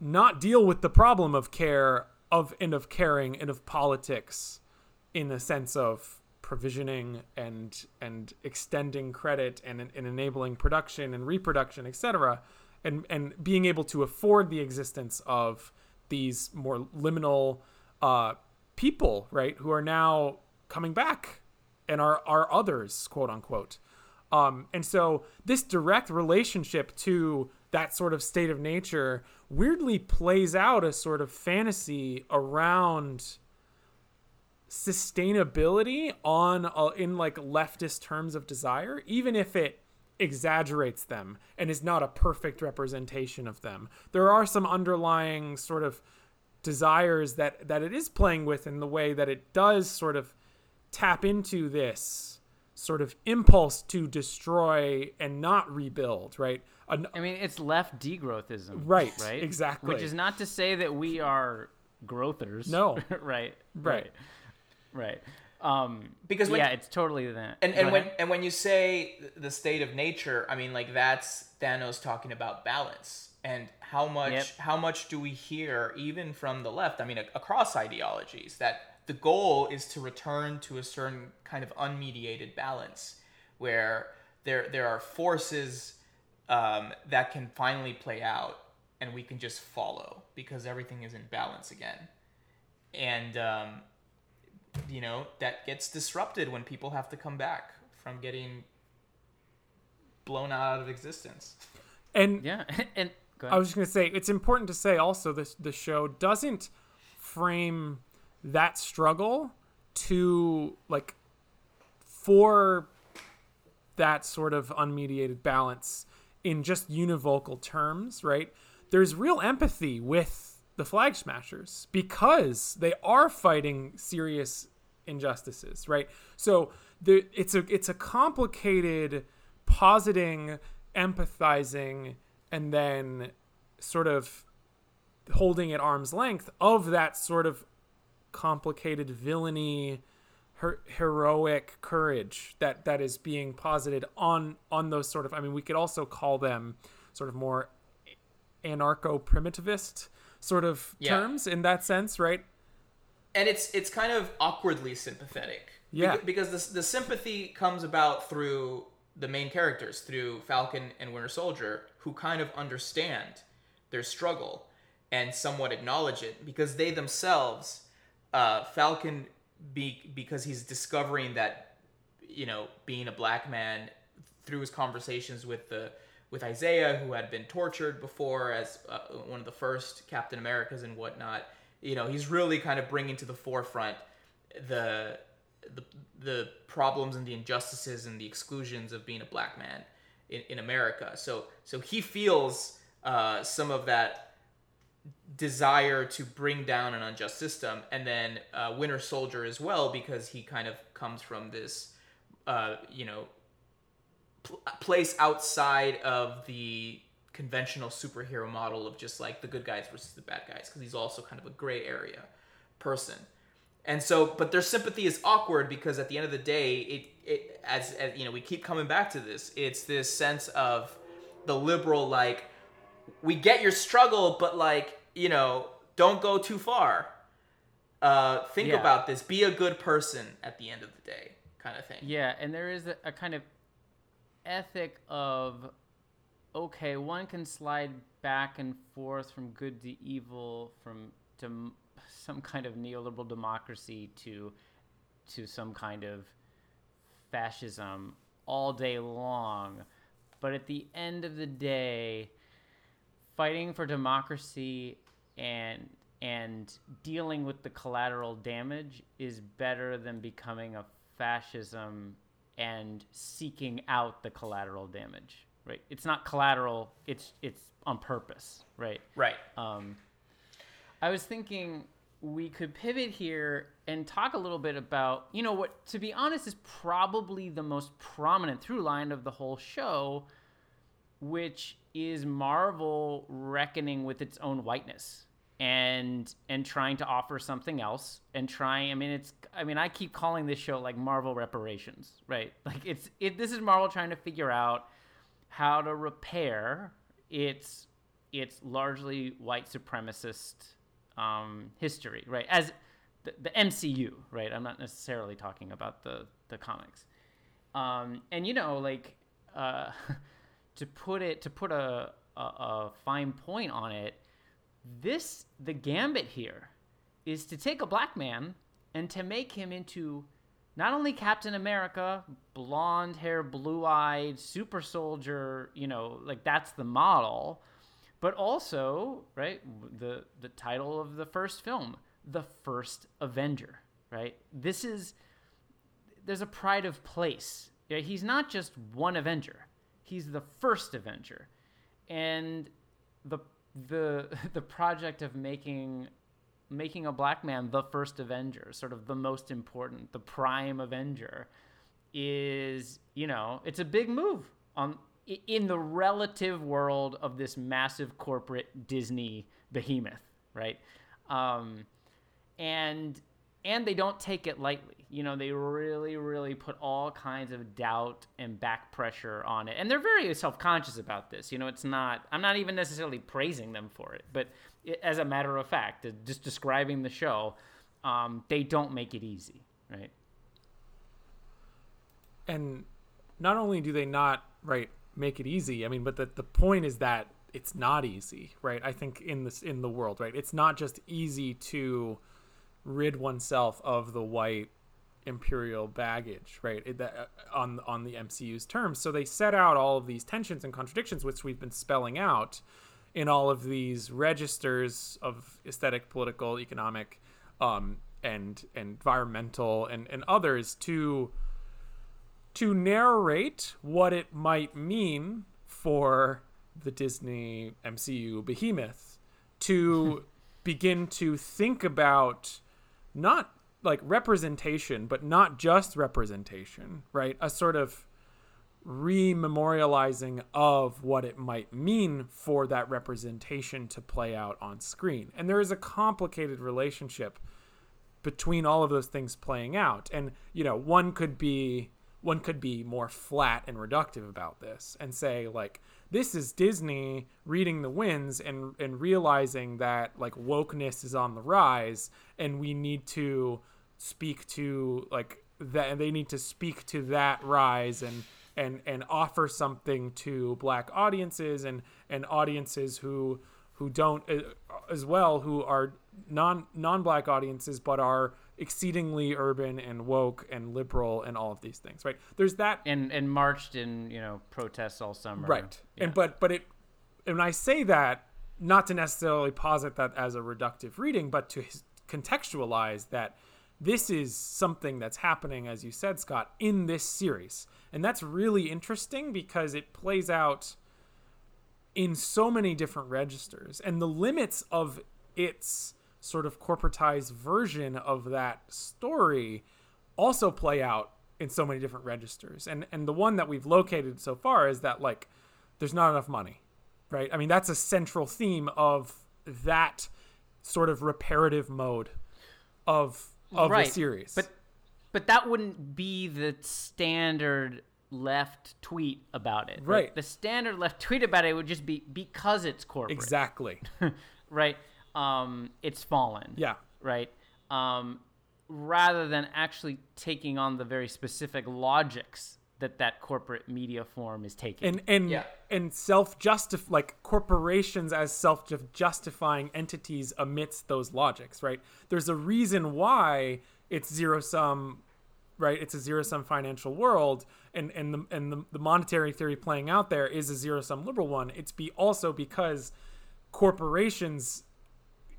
not deal with the problem of care of and of caring and of politics in the sense of provisioning and and extending credit and, and enabling production and reproduction etc and and being able to afford the existence of these more liminal uh, people right who are now coming back and are are others, quote unquote. Um, and so this direct relationship to that sort of state of nature weirdly plays out a sort of fantasy around sustainability on in like leftist terms of desire even if it exaggerates them and is not a perfect representation of them there are some underlying sort of desires that that it is playing with in the way that it does sort of tap into this sort of impulse to destroy and not rebuild right An- I mean, it's left degrowthism. Right, Right. exactly. Which is not to say that we are growthers. No. right. Right. Right. Um, Because when- yeah, it's totally that. And and when ahead. and when you say the state of nature, I mean like that's Thanos talking about balance and how much Yep. how much do we hear even from the left? I mean across ideologies that the goal is to return to a certain kind of unmediated balance where there there are forces um, that can finally play out and we can just follow because everything is in balance again. And um, you know that gets disrupted when people have to come back from getting blown out of existence. and yeah, and go I was just gonna say it's important to say also this the show doesn't frame that struggle to like for that sort of unmediated balance in just univocal terms, right? There's real empathy with the flag smashers because they are fighting serious injustices, right? So the, it's a it's a complicated positing, empathizing, and then sort of holding at arm's length of that sort of complicated villainy her- heroic courage that that is being posited on on those sort of i mean we could also call them sort of more anarcho primitivist sort of Yeah. terms in that sense right and it's it's kind of awkwardly sympathetic. Yeah. Beca- because the the sympathy comes about through the main characters, through Falcon and Winter Soldier, who kind of understand their struggle and somewhat acknowledge it because they themselves, uh, Falcon, be because he's discovering that you know being a black man through his conversations with the with Isaiah, who had been tortured before as uh, one of the first Captain Americas and whatnot. You know, he's really kind of bringing to the forefront the the the problems and the injustices and the exclusions of being a black man in, in America. So so he feels uh, some of that desire to bring down an unjust system, and then uh, Winter Soldier as well because he kind of comes from this, uh, you know, pl- place outside of the conventional superhero model of just like the good guys versus the bad guys because he's also kind of a gray area person and so but their sympathy is awkward because at the end of the day it, it as, as you know we keep coming back to this it's this sense of the liberal like we get your struggle but like you know don't go too far. Uh think Yeah. about this. Be a good person at the end of the day kind of thing. Yeah, and there is a, a kind of ethic of okay, one can slide back and forth from good to evil, from to some kind of neoliberal democracy to to some kind of fascism all day long. But at the end of the day, fighting for democracy and and dealing with the collateral damage is better than becoming a fascism and seeking out the collateral damage right? It's not collateral it's it's on purpose right? Right. Um, I was thinking we could pivot here and talk a little bit about, you know, what to be honest is probably the most prominent through line of the whole show, which is Marvel reckoning with its own whiteness and and trying to offer something else and trying I mean it's I mean I keep calling this show like Marvel reparations, right? Like it's it this is Marvel trying to figure out how to repair its its largely white supremacist um, history, right? As the, the MCU, right? I'm not necessarily talking about the the comics. Um, and you know, like uh, to put it to put a, a a fine point on it, this the gambit here is to take a black man and to make him into not only Captain America, blonde hair, blue eyed, super soldier, you know, like that's the model, but also, right, the the title of the first film, the first Avenger, right? This is there's a pride of place. He's not just one Avenger. He's the first Avenger. And the the the project of making making a black man the first Avenger, sort of the most important, the prime Avenger, is you know it's a big move on in the relative world of this massive corporate Disney behemoth, right? Um, and and they don't take it lightly. You know, they really, really put all kinds of doubt and back pressure on it, and they're very self-conscious about this. You know, it's not. I'm not even necessarily praising them for it, but it, as a matter of fact, just describing the show, um, they don't make it easy, right? And not only do they not right make it easy, I mean, but the the point is that it's not easy, right? I think in this in the world, right? It's not just easy to rid oneself of the white imperial baggage, right? It, that, uh, on on the MCU's terms. So they set out all of these tensions and contradictions, which we've been spelling out in all of these registers of aesthetic, political, economic, um, and, and environmental, and and others to to narrate what it might mean for the Disney MCU behemoth to begin to think about not like representation, but not just representation, right? A sort of rememorializing of what it might mean for that representation to play out on screen. And there is a complicated relationship between all of those things playing out. And, you know, one could be one could be more flat and reductive about this and say like this is Disney reading the winds and and realizing that like wokeness is on the rise and we need to speak to like that and they need to speak to that rise and and and offer something to black audiences and and audiences who who don't uh, as well who are non non-black audiences but are exceedingly urban and woke and liberal and all of these things right there's that and and marched in you know protests all summer right yeah. and but but it and i say that not to necessarily posit that as a reductive reading but to contextualize that this is something that's happening, as you said, Scott, in this series. And that's really interesting because it plays out in so many different registers. And the limits of its sort of corporatized version of that story also play out in so many different registers. And and the one that we've located so far is that like there's not enough money. Right? I mean, that's a central theme of that sort of reparative mode of of right. the series. But but that wouldn't be the standard left tweet about it. Right. Like the standard left tweet about it would just be because it's corporate. Exactly. right. Um, it's fallen. Yeah. Right. Um, rather than actually taking on the very specific logics that that corporate media form is taking. And and yeah. and self justify like corporations as self justifying entities amidst those logics, right? There's a reason why it's zero sum right it's a zero sum financial world and and the and the, the monetary theory playing out there is a zero sum liberal one it's be also because corporations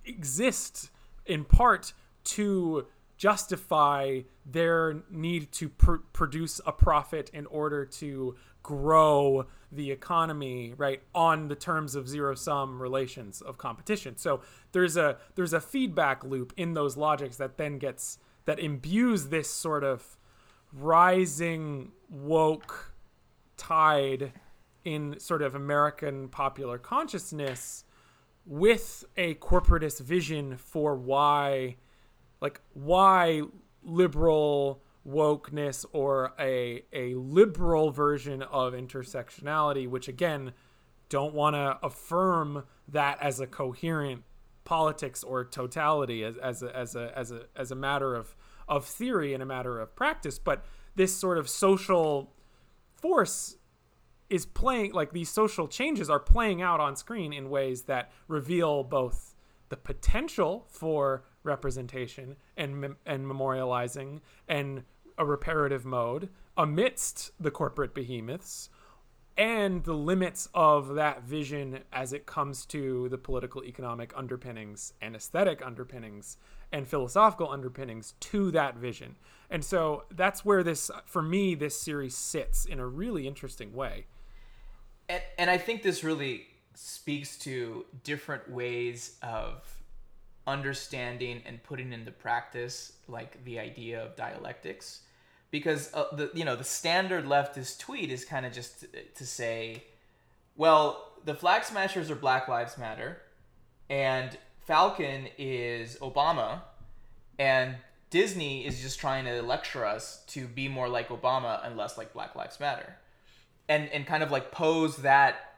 exist in part to justify their need to pr- produce a profit in order to grow the economy right on the terms of zero sum relations of competition. So there's a there's a feedback loop in those logics that then gets that imbues this sort of rising woke tide in sort of american popular consciousness with a corporatist vision for why like why liberal wokeness or a a liberal version of intersectionality which again don't want to affirm that as a coherent politics or totality as, as a, as a as a as a matter of of theory and a matter of practice but this sort of social force is playing like these social changes are playing out on screen in ways that reveal both the potential for representation and and memorializing and a reparative mode amidst the corporate behemoths and the limits of that vision as it comes to the political economic underpinnings and aesthetic underpinnings and philosophical underpinnings to that vision. And so that's where this for me this series sits in a really interesting way and, and i think this really speaks to different ways of understanding and putting into practice like the idea of dialectics. Because uh, the you know the standard leftist tweet is kind of just to, to say, well, the flag smashers are Black Lives Matter, and Falcon is Obama, and Disney is just trying to lecture us to be more like Obama and less like Black Lives Matter, and and kind of like pose that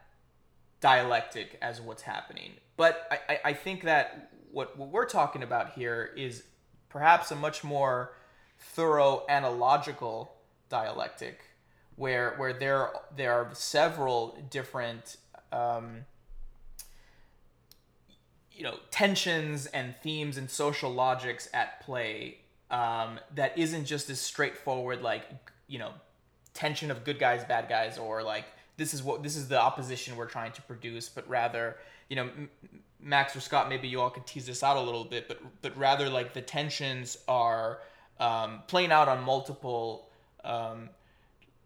dialectic as what's happening. But I, I, think that what, what we're talking about here is perhaps a much more thorough analogical dialectic where where there there are several different um, you know tensions and themes and social logics at play um, that isn't just as straightforward like you know tension of good guys bad guys or like this is what this is the opposition we're trying to produce but rather you know max or scott maybe you all could tease this out a little bit but but rather like the tensions are um, playing out on multiple um,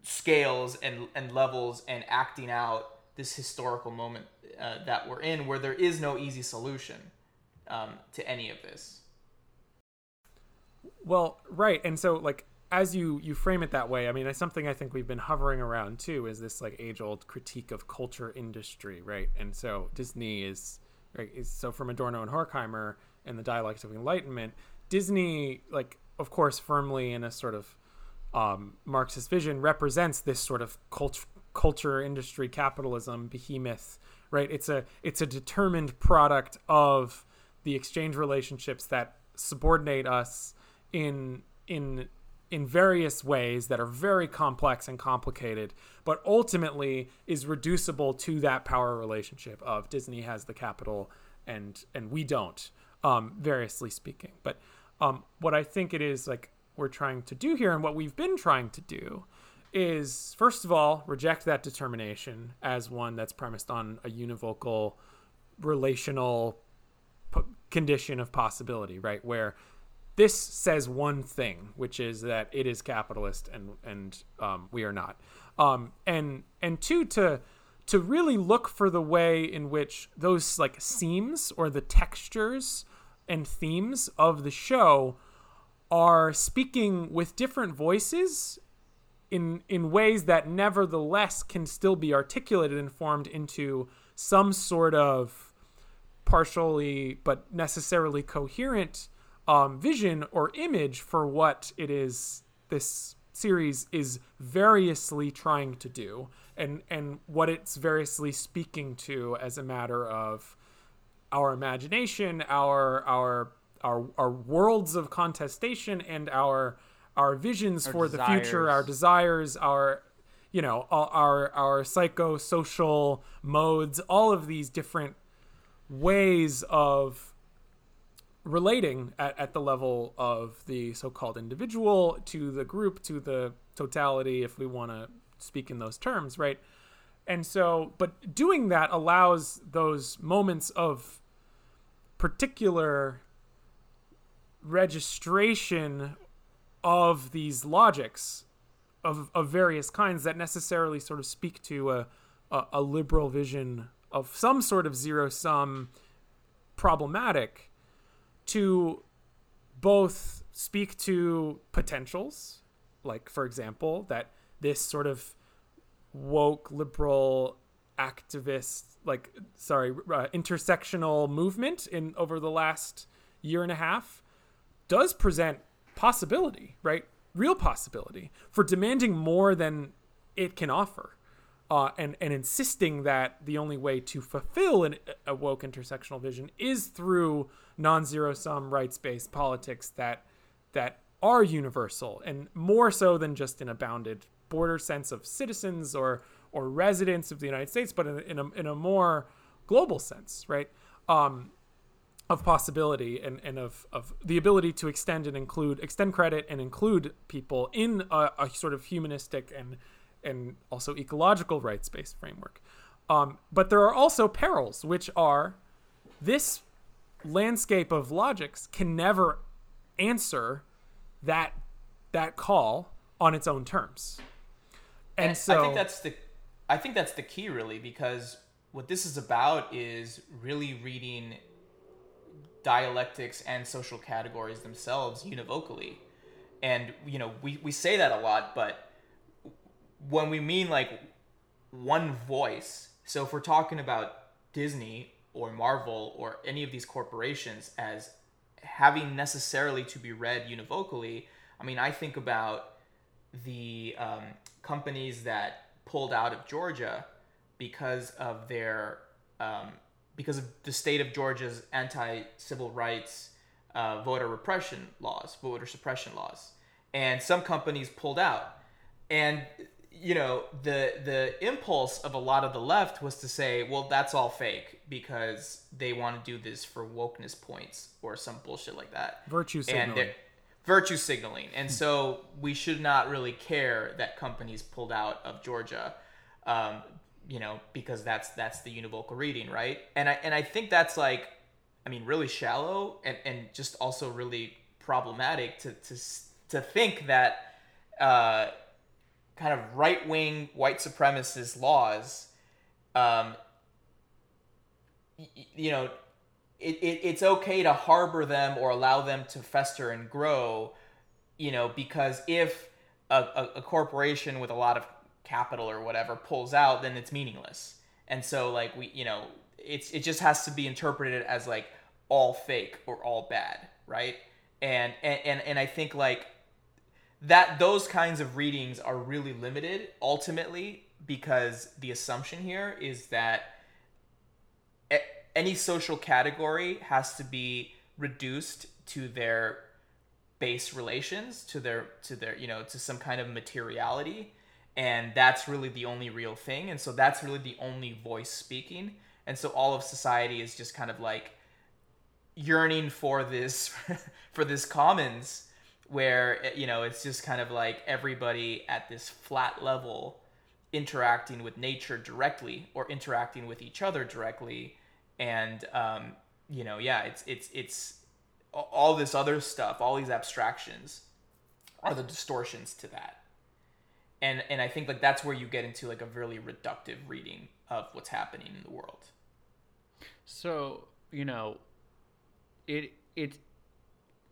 scales and, and levels and acting out this historical moment uh, that we're in where there is no easy solution um, to any of this. Well right and so like as you you frame it that way i mean it's something i think we've been hovering around too is this like age old critique of culture industry right and so disney is right is, so from adorno and horkheimer and the dialectic of enlightenment disney like of course, firmly in a sort of um, Marxist vision, represents this sort of cult- culture industry capitalism behemoth. Right? It's a it's a determined product of the exchange relationships that subordinate us in in in various ways that are very complex and complicated, but ultimately is reducible to that power relationship of Disney has the capital and and we don't, um, variously speaking. But um, what I think it is like we're trying to do here, and what we've been trying to do, is first of all reject that determination as one that's premised on a univocal relational p- condition of possibility, right? Where this says one thing, which is that it is capitalist and and um, we are not. Um, and and two to to really look for the way in which those like seams or the textures and themes of the show are speaking with different voices in in ways that nevertheless can still be articulated and formed into some sort of partially but necessarily coherent um, vision or image for what it is this series is variously trying to do and and what it's variously speaking to as a matter of our imagination, our our our our worlds of contestation, and our our visions our for desires. the future, our desires, our you know our our psychosocial modes, all of these different ways of relating at, at the level of the so-called individual to the group to the totality if we want to speak in those terms right? And so but doing that allows those moments of particular registration of these logics of, of various kinds that necessarily sort of speak to a, a, a liberal vision of some sort of zero sum problematic to both speak to potentials, like, for example, that this sort of woke liberal activist like sorry uh, intersectional movement in over the last year and a half does present possibility right? Real possibility for demanding more than it can offer uh, and and insisting that the only way to fulfill an, a woke intersectional vision is through non-zero sum rights-based politics that that are universal and more so than just in a bounded border sense of citizens or or residents of the United States, but in, in, a, in a more global sense, right? Um, of possibility and, and of, of the ability to extend and include extend credit and include people in a, a sort of humanistic and and also ecological rights based framework. Um, but there are also perils, which are this landscape of logics can never answer that that call on its own terms. And, And so I think that's the I think that's the key really because what this is about is really reading dialectics and social categories themselves univocally. And you know, we, we say that a lot, but when we mean like one voice, so if we're talking about Disney or Marvel or any of these corporations as having necessarily to be read univocally, I mean, I think about the um, companies that pulled out of Georgia because of their um, because of the state of Georgia's anti-civil rights uh, voter repression laws, voter suppression laws, and some companies pulled out, and you know the the impulse of a lot of the left was to say, well, that's all fake because they want to do this for wokeness points or some bullshit like that virtue and signaling. virtue signaling. And so we should not really care that companies pulled out of Georgia, um, you know, because that's that's the univocal reading, right? And I and I think that's like, I mean, really shallow and and just also really problematic to to to think that. Uh, kind of right wing white supremacist laws, um, y- you know, it, it, it's okay to harbor them or allow them to fester and grow, you know, because if a, a, a corporation with a lot of capital or whatever pulls out, then it's meaningless. And so, like, we, you know, it's it just has to be interpreted as like all fake or all bad, right? And and and, and I think like that those kinds of readings are really limited ultimately because the assumption here is that any social category has to be reduced to their base relations to their to their you know to some kind of materiality. And that's really the only real thing. And so that's really the only voice speaking. And so all of society is just kind of like yearning for this for this commons where you know it's just kind of like everybody at this flat level interacting with nature directly or interacting with each other directly. And um, you know yeah it's it's it's all this other stuff all these abstractions are the distortions to that. And and i think like that's where you get into like a really reductive reading of what's happening in the world. So you know, it it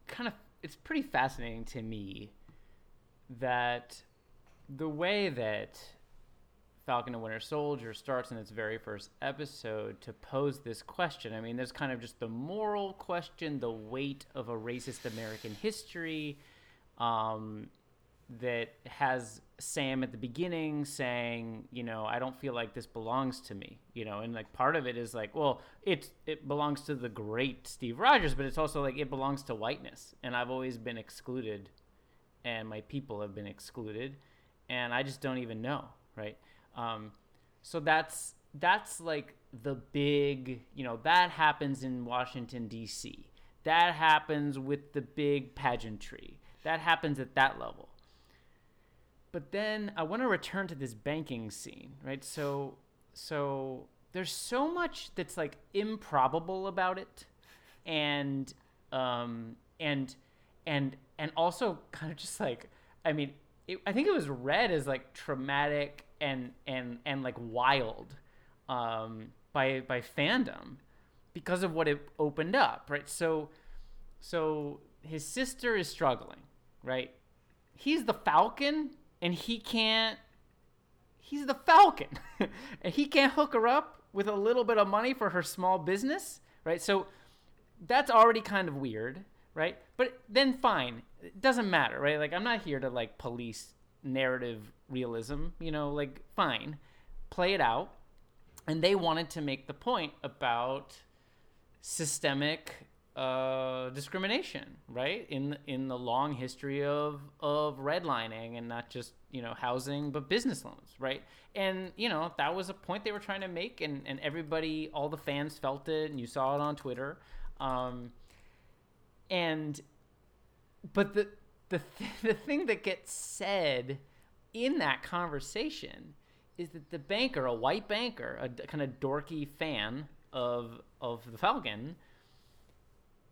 kind of it's pretty fascinating to me that the way that Falcon and Winter Soldier starts in its very first episode to pose this question. I mean, there's kind of just the moral question, the weight of a racist American history. Um, that has Sam at the beginning saying, you know, I don't feel like this belongs to me, you know, and like part of it is like, well, it it belongs to the great Steve Rogers, but it's also like it belongs to whiteness, and I've always been excluded, and my people have been excluded, and I just don't even know, right? Um, so that's that's like the big, you know, that happens in Washington D.C. That happens with the big pageantry. That happens at that level but then I want to return to this banking scene, right? So, so there's so much that's like improbable about it, and um, and and and also kind of just like, I mean, it, I think it was read as like traumatic and and and like wild um, by by fandom because of what it opened up, right? So, so his sister is struggling, right? He's the Falcon, and he can't. He's the Falcon, and he can't hook her up with a little bit of money for her small business, right? So that's already kind of weird, right? But then fine, it doesn't matter, right? Like I'm not here to like police narrative realism, you know, like fine, play it out. And they wanted to make the point about systemic uh, discrimination, right? In in the long history of of redlining and not just you know housing but business loans, right? And you know that was a point they were trying to make, and and everybody, all the fans felt it, and you saw it on Twitter. Um, and but the the th- the thing that gets said in that conversation is that the banker, a white banker, a kind of dorky fan of of the Falcon,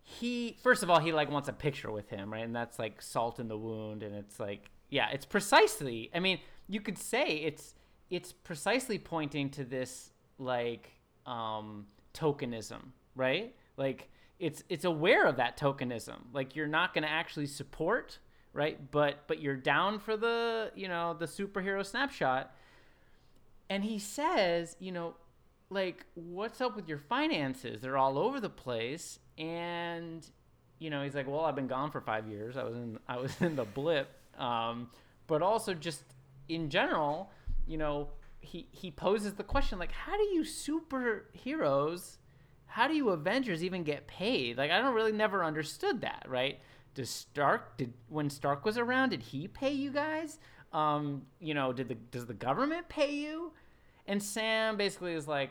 he first of all he like wants a picture with him, right? And that's like salt in the wound, and it's like yeah, it's precisely. I mean, you could say it's it's precisely pointing to this like um, tokenism, right? Like it's it's aware of that tokenism. Like you're not going to actually support, right? But but you're down for the you know the superhero snapshot. And he says, you know, like what's up with your finances? They're all over the place, and you know he's like, well, I've been gone for five years. I was in I was in the blip, um, but also just in general, you know, he he poses the question like, how do you superheroes? How do you Avengers even get paid? Like I don't really never understood that, right? Does Stark did when Stark was around, did he pay you guys? Um, you know, did the does the government pay you? And Sam basically is like,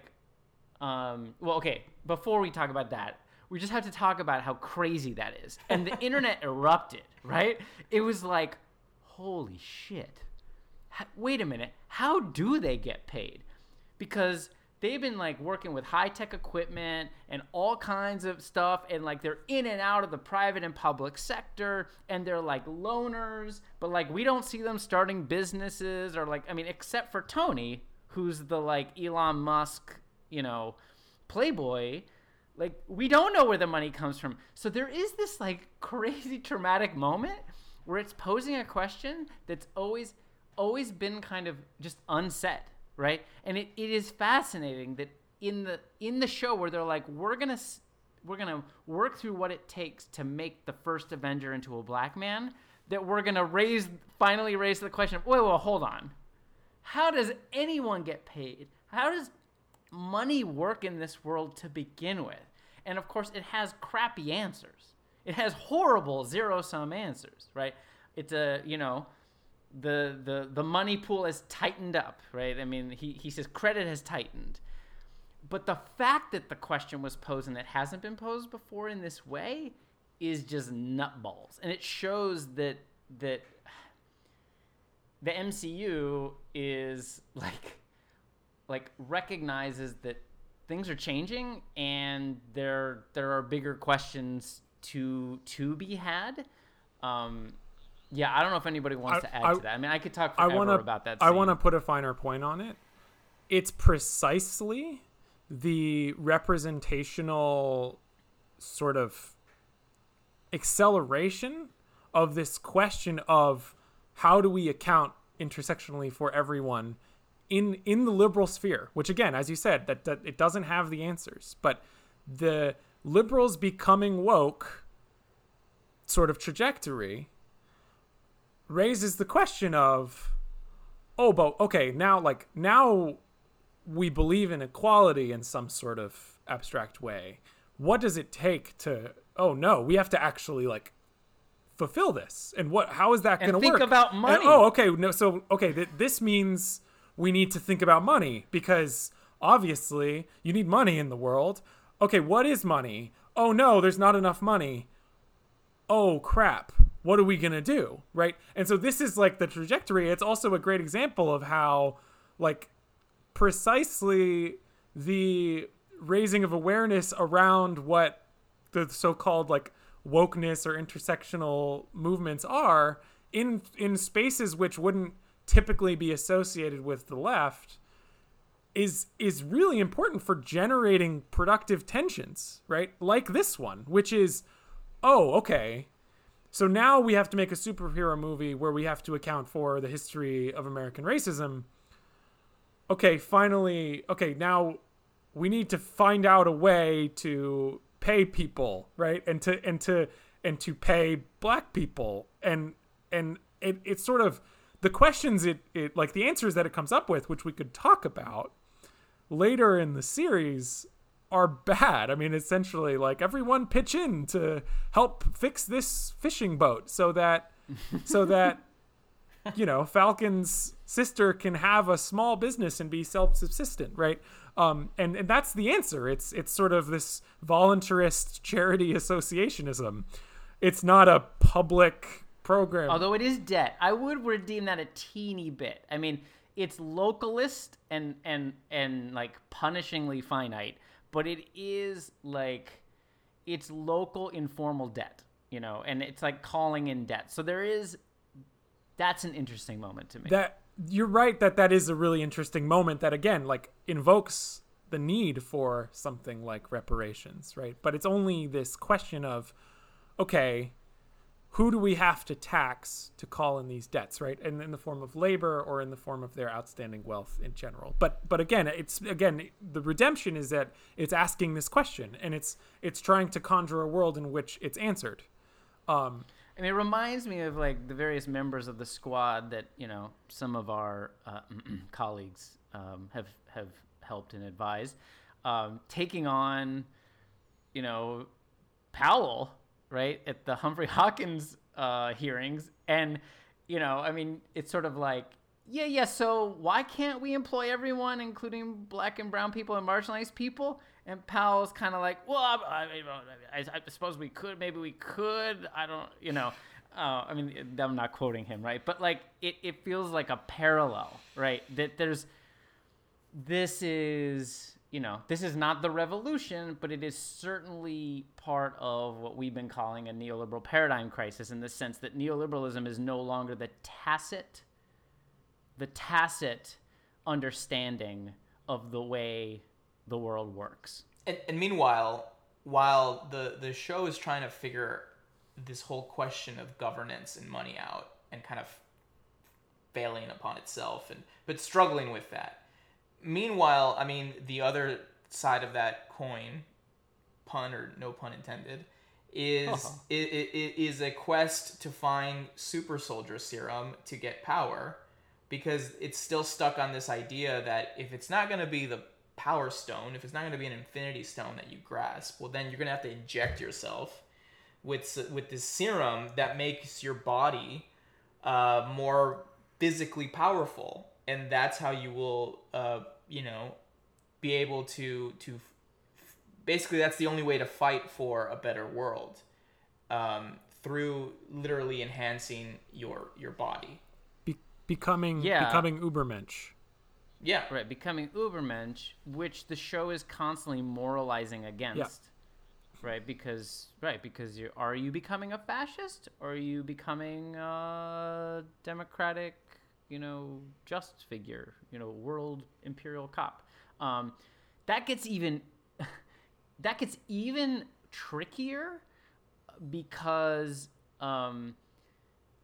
um, well, okay, before we talk about that, we just have to talk about how crazy that is. And the internet erupted, right? It was like, holy shit. Wait a minute. How do they get paid? Because they've been like working with high tech equipment and all kinds of stuff and like they're in and out of the private and public sector and they're like loners but like we don't see them starting businesses or like i mean except for tony who's the like elon musk you know playboy like we don't know where the money comes from. So there is this like crazy traumatic moment where it's posing a question that's always always been kind of just unsaid right? And it, it is fascinating that in the in the show where they're like we're gonna we're gonna work through what it takes to make the first avenger into a black man that we're gonna raise finally raise the question of wait well hold on. How does anyone get paid? How does money work in this world to begin with and of course it has crappy answers it has horrible zero sum answers right it's a you know the the the money pool has tightened up, right? I mean, he he says credit has tightened. But the fact that the question was posed and it hasn't been posed before in this way is just nutballs. And it shows that that the MCU is like like recognizes that things are changing and there there are bigger questions to to be had. Um, yeah, I don't know if anybody wants I- to add I- to that. I mean, I could talk I want to about that. I want to put a finer point on it. It's precisely the representational sort of acceleration of this question of how do we account intersectionally for everyone in in the liberal sphere which again as you said that, that it doesn't have the answers but the liberals becoming woke sort of trajectory raises the question of oh but okay now like now we believe in equality in some sort of abstract way. What does it take to oh no we have to actually like fulfill this? And what how is that going to think work? about And- money. oh okay no so okay th- this means we need to think about money because obviously you need money in the world. Okay what is money? Oh no there's not enough money. Oh crap. What are we going to do right? And so this is like the trajectory. It's also a great example of how like precisely the raising of awareness around what the so-called like wokeness or intersectional movements are in in spaces which wouldn't typically be associated with the left is is really important for generating productive tensions, right? Like this one, which is oh, okay. So now we have to make a superhero movie where we have to account for the history of American racism. Okay, finally, okay, now we need to find out a way to pay people, right? And to and to and to pay black people and and it, it's sort of the questions it, it like the answers that it comes up with, which we could talk about later in the series are bad. I mean, essentially, like everyone pitch in to help fix this fishing boat so that so that you know, Falcon's sister can have a small business and be self-subsistent, right? Um, and and that's the answer. It's it's sort of this voluntarist charity associationism. It's not a public program. Although it is debt, I would redeem that a teeny bit. I mean, it's localist and and and like punishingly finite, but it is like it's local informal debt, you know, and it's like calling in debt. So there is that's an interesting moment to me. that you're right that that is a really interesting moment that again like invokes the need for something like reparations, right? But it's only this question of okay, who do we have to tax to call in these debts, right? And in the form of labor or in the form of their outstanding wealth in general. But but again, it's again the redemption is that it's asking this question and it's it's trying to conjure a world in which it's answered. Um, mean, it reminds me of like the various members of the squad that you know some of our uh, colleagues um, have have helped and advised, um, taking on, you know, Powell right at the Humphrey Hawkins uh, hearings, and you know, I mean, it's sort of like, yeah, yeah. So why can't we employ everyone, including black and brown people and marginalized people? And Powell's kind of like, well, I, I, I, suppose we could, maybe we could. I don't, you know. Uh, I mean, I'm not quoting him, right? But like, it, it feels like a parallel, right? That there's, this is you know, this is not the revolution, but it is certainly part of what we've been calling a neoliberal paradigm crisis in the sense that neoliberalism is no longer the tacit the tacit understanding of the way the world works. And, and meanwhile, while the the show is trying to figure this whole question of governance and money out and kind of failing upon itself and but struggling with that meanwhile, I mean, the other side of that coin, pun or no pun intended, is uh-huh. it, it is a quest to find super soldier serum to get power because it's still stuck on this idea that if it's not going to be the power stone, if it's not going to be an infinity stone that you grasp, well then you're going to have to inject yourself with with this serum that makes your body uh, more physically powerful, and that's how you will uh, you know, be able to to basically that's the only way to fight for a better world um, through literally enhancing your your body. Be- becoming yeah. becoming Ubermensch. Yeah. Right, becoming Ubermensch, which the show is constantly moralizing against. Yeah. Right, because right, because you are you becoming a fascist or are you becoming a democratic you know, just figure, you know, world imperial cop. Um, that gets even that gets even trickier because um,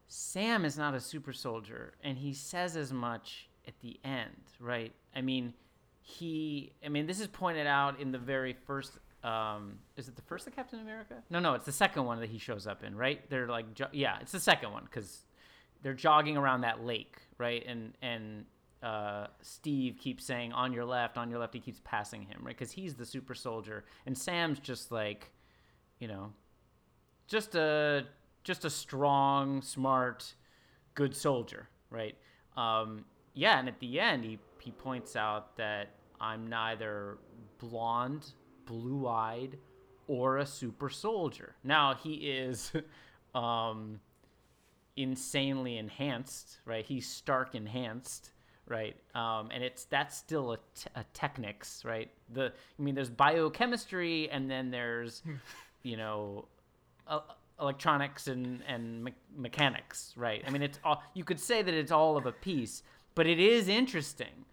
Sam is not a super soldier, and he says as much at the end, right? I mean, he. I mean, this is pointed out in the very first. Um, is it the first of Captain America? No, no, it's the second one that he shows up in, right? They're like, yeah, it's the second one because they're jogging around that lake, right? And and uh, Steve keeps saying on your left, on your left. He keeps passing him, right? Because he's the super soldier, and Sam's just like, you know, just a just a strong, smart, good soldier, right? Um, yeah, and at the end, he he points out that I'm neither blonde, blue eyed, or a super soldier. Now he is. um, insanely enhanced, right? He's Stark enhanced, right? Um, and it's that's still a, t- a technics, right? The I mean, there's biochemistry, and then there's, you know, uh, electronics and and me- mechanics, right? I mean, it's all you could say that it's all of a piece, but it is interesting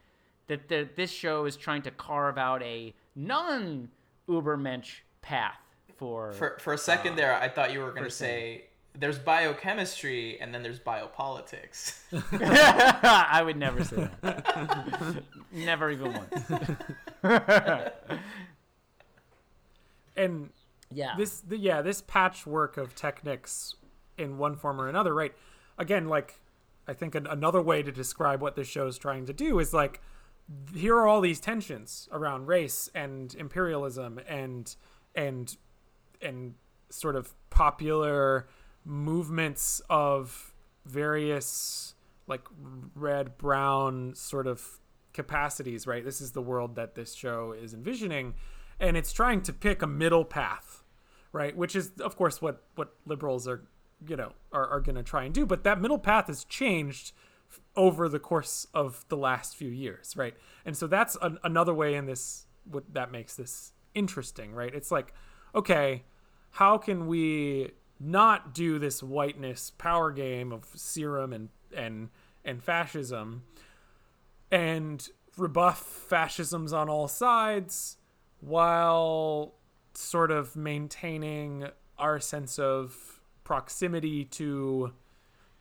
that the, this show is trying to carve out a non Ubermensch path for. For for a second uh, there, I thought you were going to say there's biochemistry and then there's biopolitics. I would never say that. never even once. and yeah, this the, yeah this patchwork of techniques in one form or another, right? Again, like I think an, another way to describe what this show is trying to do is like here are all these tensions around race and imperialism and and and sort of popular movements of various like red brown sort of capacities, right? This is the world that this show is envisioning, and it's trying to pick a middle path, right? Which is, of course, what what liberals are, you know, are, are going to try and do. But that middle path has changed over the course of the last few years, right? And so that's an, another way in this what that makes this interesting, right? It's like, okay, how can we not do this whiteness power game of serum and and and fascism. And rebuff fascisms on all sides while sort of maintaining our sense of proximity to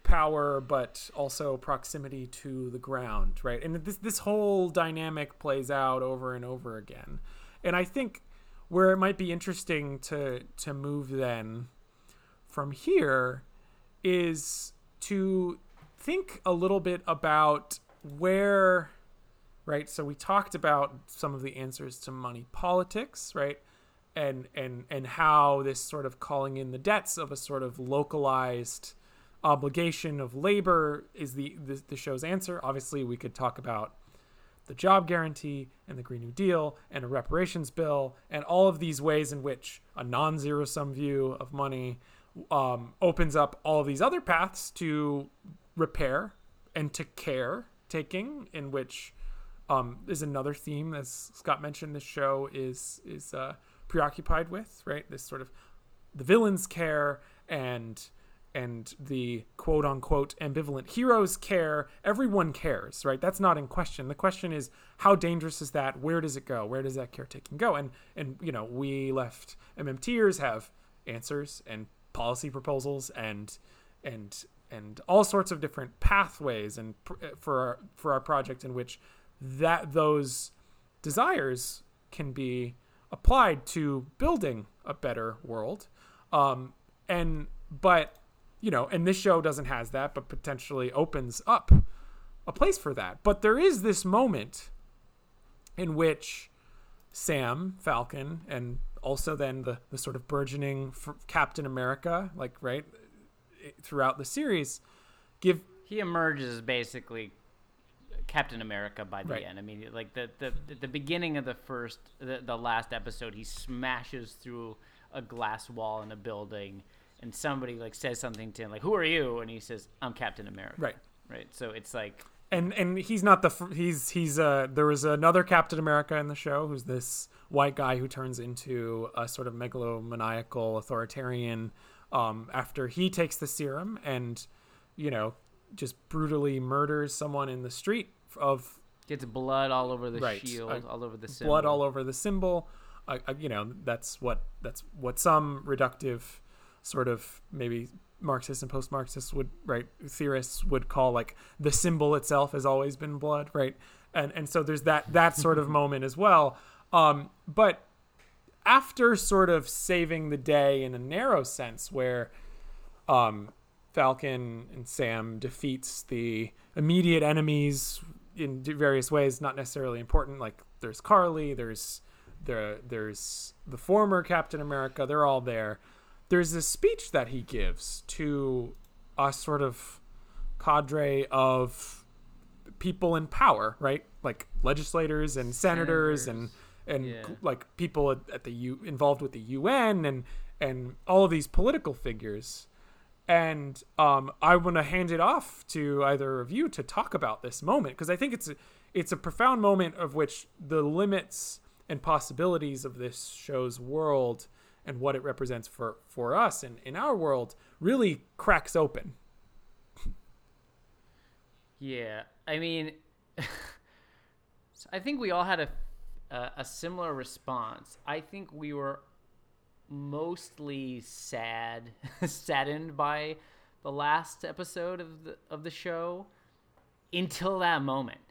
power but also proximity to the ground right? And this this whole dynamic plays out over and over again. And i think where it might be interesting to to move then from here is to think a little bit about where right so we talked about some of the answers to money politics right and and and how this sort of calling in the debts of a sort of localized obligation of labor is the, the, the show's answer. Obviously we could talk about the job guarantee and the green new deal and a reparations bill and all of these ways in which a non-zero sum view of money um, opens up all these other paths to repair and to care taking, in which um, is another theme, as Scott mentioned. This show is is uh, preoccupied with right this sort of the villains care and and the quote unquote ambivalent heroes care. Everyone cares, right? That's not in question. The question is how dangerous is that? Where does it go? Where does that caretaking go? And and you know we left MMTers have answers and policy proposals and and and all sorts of different pathways and pr- uh, for our, for our project in which that those desires can be applied to building a better world. Um, and but you know and this show doesn't has that but potentially opens up a place for that. But there is this moment in which sam falcon and also then the, the sort of burgeoning captain america like right throughout the series give he emerges basically Captain America by the Right. end. I mean, like the the the beginning of the first the, the last episode, he smashes through a glass wall in a building, and somebody like says something to him like, "Who are you?" And he says, "I'm Captain America." Right. Right. So it's like and and he's not the he's he's uh there was another Captain America in the show who's this white guy who turns into a sort of megalomaniacal authoritarian um after he takes the serum and you know just brutally murders someone in the street of gets blood all over the Right. shield, Uh, all over the symbol. blood all over the symbol. Uh, uh, you know, that's what that's what some reductive sort of maybe Marxists and post-Marxists would right theorists would call like the symbol itself has always been blood, right? And and so there's that that sort of moment as well. Um, but after sort of saving the day in a narrow sense, where um, Falcon and Sam defeats the immediate enemies in various ways, not necessarily important. Like there's Karli, there's there there's the former Captain America. They're all there. There's this speech that he gives to a sort of cadre of people in power, right? Like legislators and senators, and and Yeah. like people at, at the U involved with the UN and and all of these political figures. And um, I want to hand it off to either of you to talk about this moment because I think it's a, it's a profound moment of which the limits and possibilities of this show's world and what it represents for for us and in our world really cracks open. Yeah, I mean, I think we all had a, a a similar response. I think we were mostly sad, saddened by the last episode of the of the show until that moment.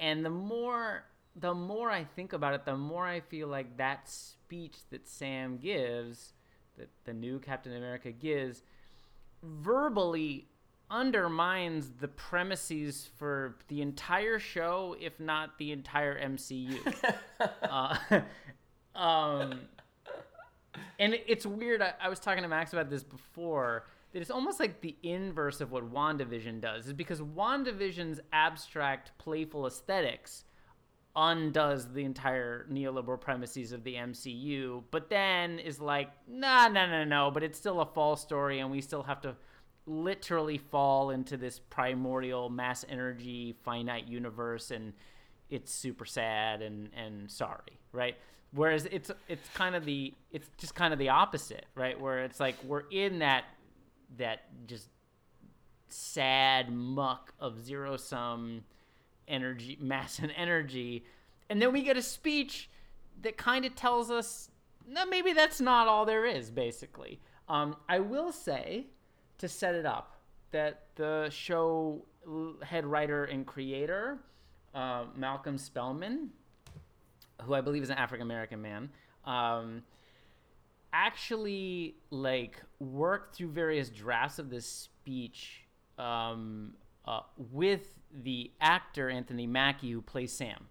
And the more the more I think about it, the more I feel like that speech that Sam gives, that the new Captain America gives, verbally undermines the premises for the entire show, if not the entire MCU. uh, um, and it's weird. I, I was talking to Max about this before that it's almost like the inverse of what WandaVision does, is because WandaVision's abstract, playful aesthetics undoes the entire neoliberal premises of the MCU, but then is like, nah, no, no, no, but it's still a fall story, and we still have to literally fall into this primordial mass energy finite universe, and it's super sad and and sorry, right? Whereas it's it's kind of the it's just kind of the opposite, right? Where it's like we're in that that just sad muck of zero sum energy, mass and energy, and then we get a speech that kind of tells us no, maybe that's not all there is. Basically, um, I will say to set it up that the show head writer and creator uh, Malcolm Spellman, who I believe is an African American man. Um, actually like worked through various drafts of this speech um, uh, with the actor Anthony Mackie who plays Sam.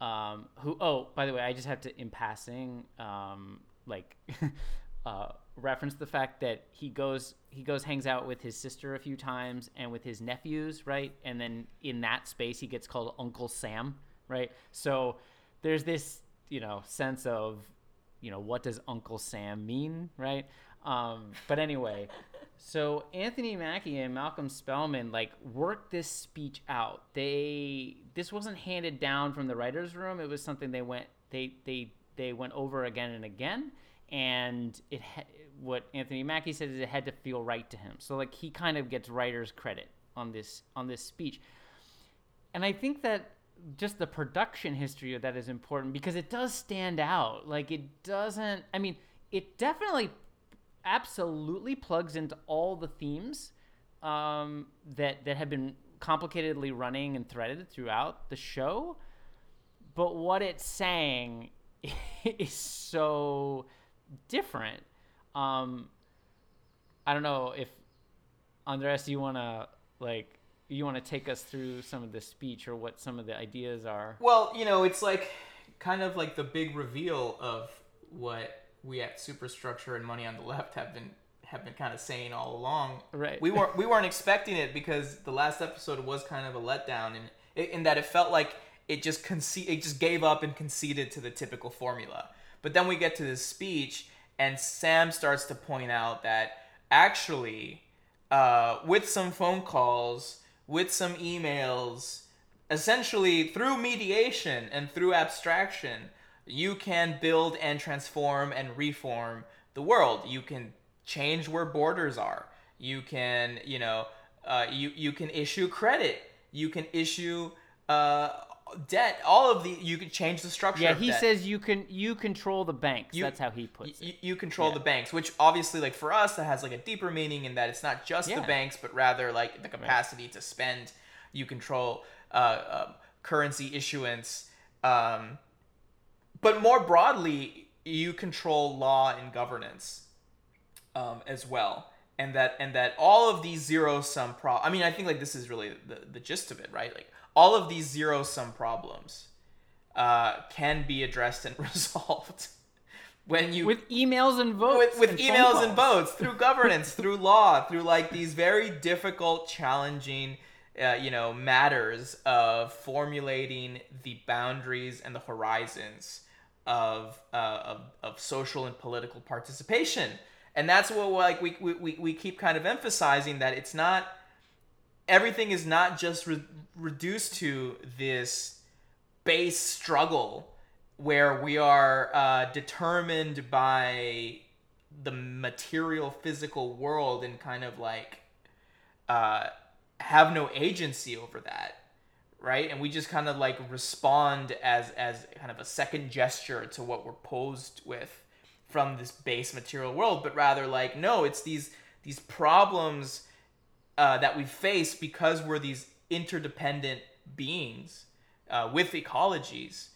Um, who oh by the way I just have to in passing um, like uh, reference the fact that he goes he goes hangs out with his sister a few times and with his nephews right? And then in that space he gets called Uncle Sam right? So there's this you know sense of you know what does Uncle Sam mean right? Um, but anyway so Anthony Mackie and Malcolm Spellman like worked this speech out. They this wasn't handed down from the writers' room. It was something they went they they they went over again and again. And it ha- what Anthony Mackie said is it had to feel right to him. So like he kind of gets writer's credit on this on this speech. And I think that just the production history of that is important because it does stand out. Like it doesn't I mean, it definitely absolutely plugs into all the themes um, that that have been complicatedly running and threaded throughout the show. But what it's saying is so different. Um, I don't know if Andres, you want to like you want to take us through some of the speech or what some of the ideas are. Well, you know, it's like kind of like the big reveal of what we at Superstructure and Money on the Left have been have been kind of saying all along. Right. We weren't we weren't expecting it because the last episode was kind of a letdown, and in that it felt like it just conce- it just gave up and conceded to the typical formula. But then we get to this speech, and Sam starts to point out that actually, uh, with some phone calls, with some emails, essentially through mediation and through abstraction, you can build and transform and reform the world. You can change where borders are. You can, you know, uh, you you can issue credit. You can issue uh, debt. All of the you can change the structure. Yeah, of he debt. says you can you control the banks. You- That's how he puts you, it. you control Yeah. the banks, which obviously, like for us, that has like a deeper meaning in that it's not just the banks, but rather like the capacity to spend. You control uh, um currency issuance, um, but more broadly, you control law and governance um, as well. And that and that all of these zero sum pro. I mean, I think like this is really the the gist of it, right? Like all of these zero sum problems uh, can be addressed and resolved when you With emails and votes. with, with and emails and votes through governance through law through like these very difficult challenging uh, you know matters of formulating the boundaries and the horizons of, uh, of of social and political participation. And that's what like we, we, we- keep kind of emphasizing that it's not everything is not just re- reduced to this base struggle where we are uh, determined by the material physical world and kind of like uh, have no agency over that right? And we just kind of like respond as as kind of a second gesture to what we're posed with from this base material world but rather like no it's these these problems uh, that we face because we're these interdependent beings uh, with ecologies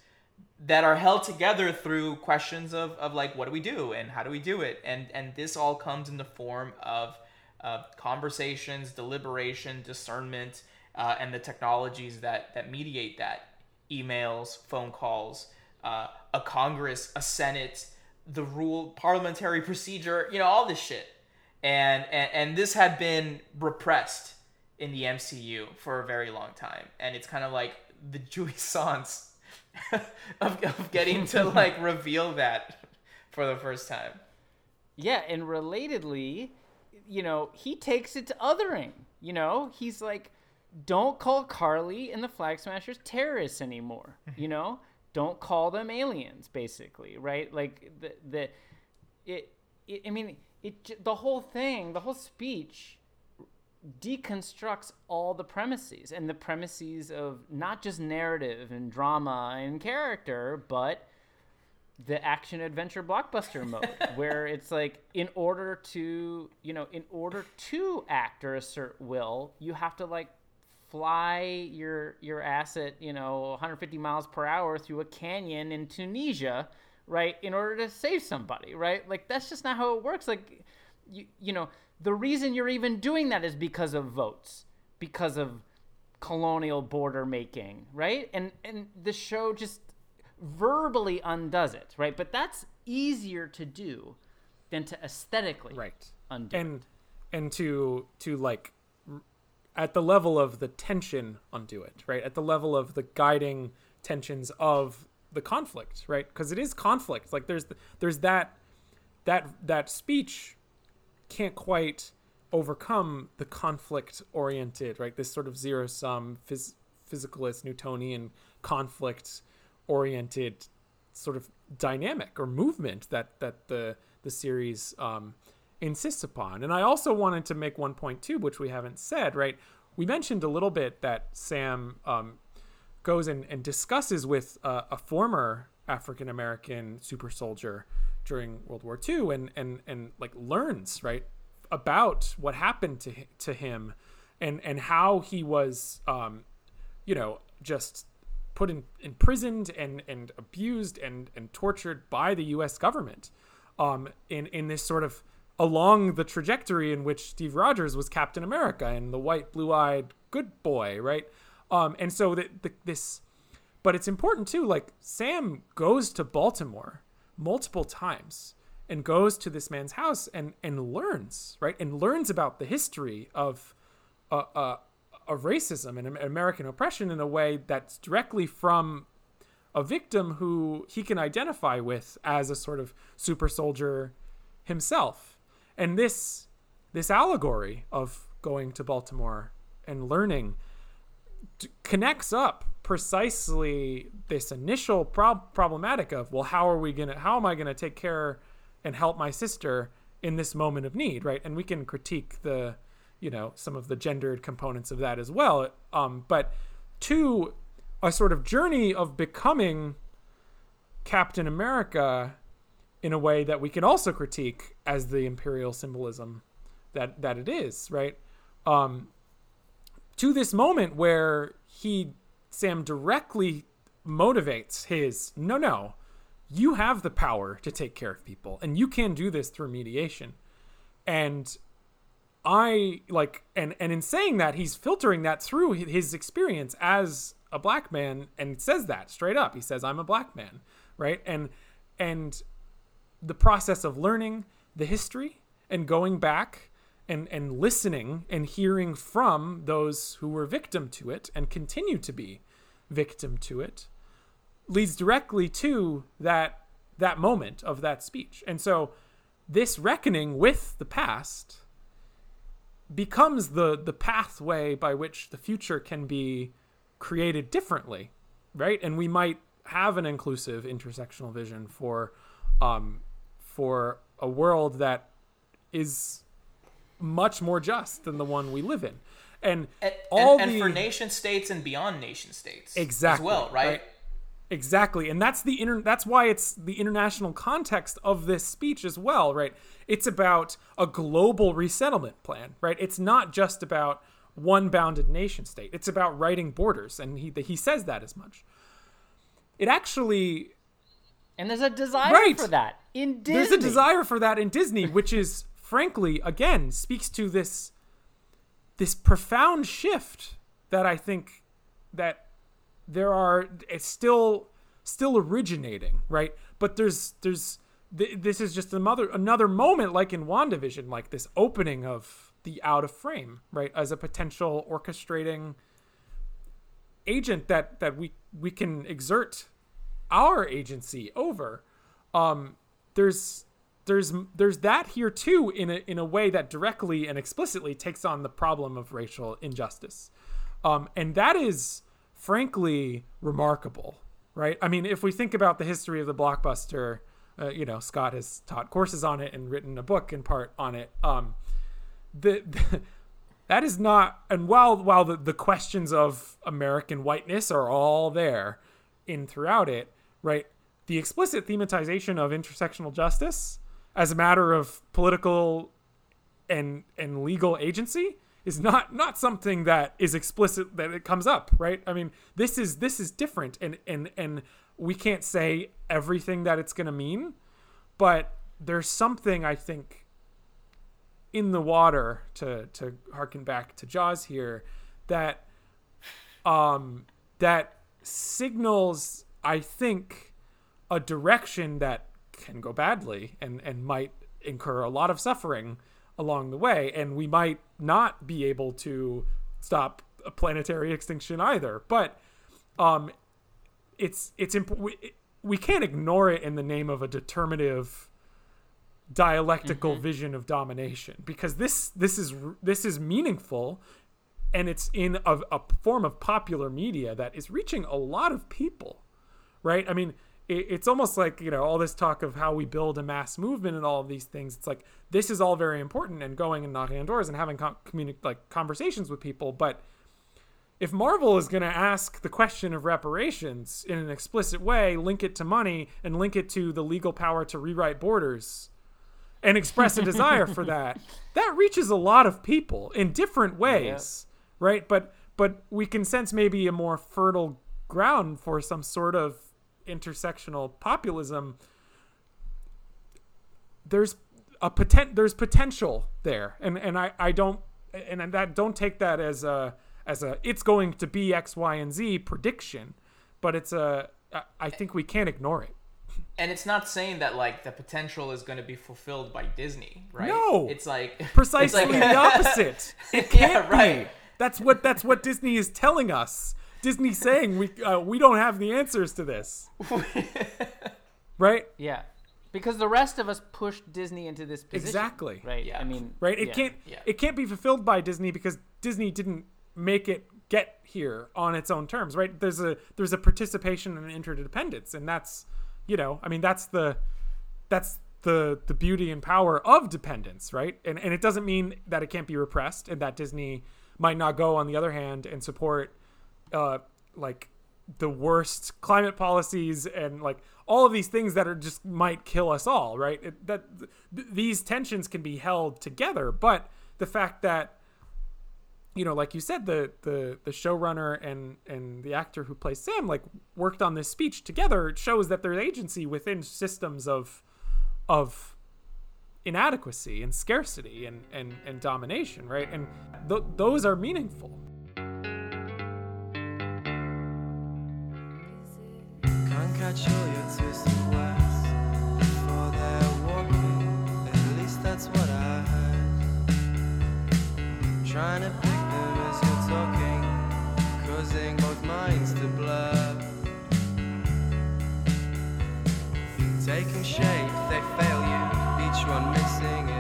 that are held together through questions of, of like what do we do and how do we do it? And and this all comes in the form of of conversations deliberation discernment uh, and the technologies that that mediate that emails phone calls uh, a congress a senate the rule parliamentary procedure you know all this shit and, and and this had been repressed in the MCU for a very long time, and it's kind of like the jouissance of, of getting to like reveal that for the first time. Yeah, and relatedly, you know, he takes it to othering. You know, he's like, don't call Karli and the Flag Smashers terrorists anymore. Mm-hmm. you know, don't call them aliens, basically, right? Like the the it. it I mean, it the whole thing, the whole speech deconstructs all the premises and the premises of not just narrative and drama and character, but the action adventure blockbuster mode where it's like in order to you know in order to act or assert will you have to like fly your your asset, you know 150 miles per hour through a canyon in tunisia right in order to save somebody right like that's just not how it works like you you know the reason you're even doing that is because of votes because of colonial border making right and and the show just verbally undoes it, right? But that's easier to do than to aesthetically right undo. and and to to like at the level of the tension undo it right? At the level of the guiding tensions of the conflict right? Because it is conflict. Like there's there's that that that speech can't quite overcome the conflict oriented right? This sort of zero sum phys- physicalist newtonian conflict oriented sort of dynamic or movement that that the the series um, insists upon. And I also wanted to make one point too, which we haven't said. Right, we mentioned a little bit that Sam um, goes and, and discusses with uh, a former African American super soldier during World War II, and and and like learns right about what happened to to him, and and how he was, um, you know, just put in imprisoned and and abused and and tortured by the U.S. government, um, in in this sort of along the trajectory in which Steve Rogers was Captain America and the white blue-eyed good boy, right? Um, and so that the, this, but it's important too. Like Sam goes to Baltimore multiple times and goes to this man's house and and learns right and learns about the history of uh, uh, of racism and American oppression in a way that's directly from a victim who he can identify with as a sort of super soldier himself. And this this allegory of going to Baltimore and learning t- connects up precisely this initial prob- problematic of well how are we going to how am I going to take care and help my sister in this moment of need, right? And we can critique the you know some of the gendered components of that as well um, but to a sort of journey of becoming captain america in a way that we can also critique as the imperial symbolism that that it is right um, to this moment where he sam directly motivates his no no you have the power to take care of people and you can do this through mediation and I like and and in saying that he's filtering that through his experience as a black man and says that straight up. He says I'm a black man, right? And and the process of learning the history and going back and and listening and hearing from those who were victim to it and continue to be victim to it leads directly to that that moment of that speech. And so this reckoning with the past becomes the the pathway by which the future can be created differently, right? And we might have an inclusive intersectional vision for um, for a world that is much more just than the one we live in. And, and all and, the, for nation states and beyond nation states exactly as well, right? right? Exactly. And that's the inter- that's why it's the international context of this speech as well, right? It's about a global resettlement plan, right? It's not just about one bounded nation state. It's about writing borders and he he says that as much. It actually and there's a desire Right. for that in Disney. there's a desire for that in Disney, which is frankly again speaks to this this profound shift that I think that there are it's still still originating, right? But there's there's th- this is just another another moment like in WandaVision, like this opening of the out of frame, right, as a potential orchestrating agent that that we we can exert our agency over. Um, there's there's there's that here too in a in a way that directly and explicitly takes on the problem of racial injustice, um, and that is frankly remarkable, right? I mean, if we think about the history of the blockbuster, uh, you know, Scott has taught courses on it and written a book in part on it. Um, the, the that is not and while while the, the questions of american whiteness are all there in throughout it right? The explicit thematization of intersectional justice as a matter of political and and legal agency is not not something that is explicit that it comes up right? I mean this is this is different and and and we can't say everything that it's going to mean but there's something i think in the water to to harken back to Jaws here that um that signals I think a direction that can go badly and and might incur a lot of suffering along the way and we might not be able to stop a planetary extinction either but um it's it's imp- we, we can't ignore it in the name of a determinative dialectical mm-hmm. vision of domination because this this is this is meaningful and it's in a, a, form of popular media that is reaching a lot of people right i mean it, it's almost like you know all this talk of how we build a mass movement and all of these things it's like this is all very important and going and knocking on doors and having com- communi- like conversations with people but if Marvel is going to ask the question of reparations in an explicit way, link it to money and link it to the legal power to rewrite borders, and express a desire for that, that reaches a lot of people in different ways, yeah. right? But but we can sense maybe a more fertile ground for some sort of intersectional populism. There's a potent there's potential there, and and I I don't and that don't take that as a as a it's going to be X Y and Z prediction, but it's a I think we can't ignore it and it's not saying that like the potential is going to be fulfilled by Disney, right? No, it's like precisely it's like, the opposite. It can't yeah, right. Be. That's what that's what Disney is telling us. Disney saying we uh, we don't have the answers to this, right? Yeah, because the rest of us pushed Disney into this position. Exactly. Right. Yeah. I mean, right? It yeah. can't yeah. it can't be fulfilled by Disney because Disney didn't make it get here on its own terms, right? There's a there's a participation and interdependence, and that's you know, I mean, that's the that's the the beauty and power of dependence, right? And and it doesn't mean that it can't be repressed, and that Disney might not go on the other hand and support uh like the worst climate policies and like all of these things that are just might kill us all right it, that th- these tensions can be held together but the fact that you know, like you said, the the the showrunner and and the actor who plays Sam like worked on this speech together. It shows that there's agency within systems of of inadequacy and scarcity and and and domination, right? And th- those are meaningful. Trying to pick them as you're talking, causing both minds to blur. Taking shape, they fail you, each one missing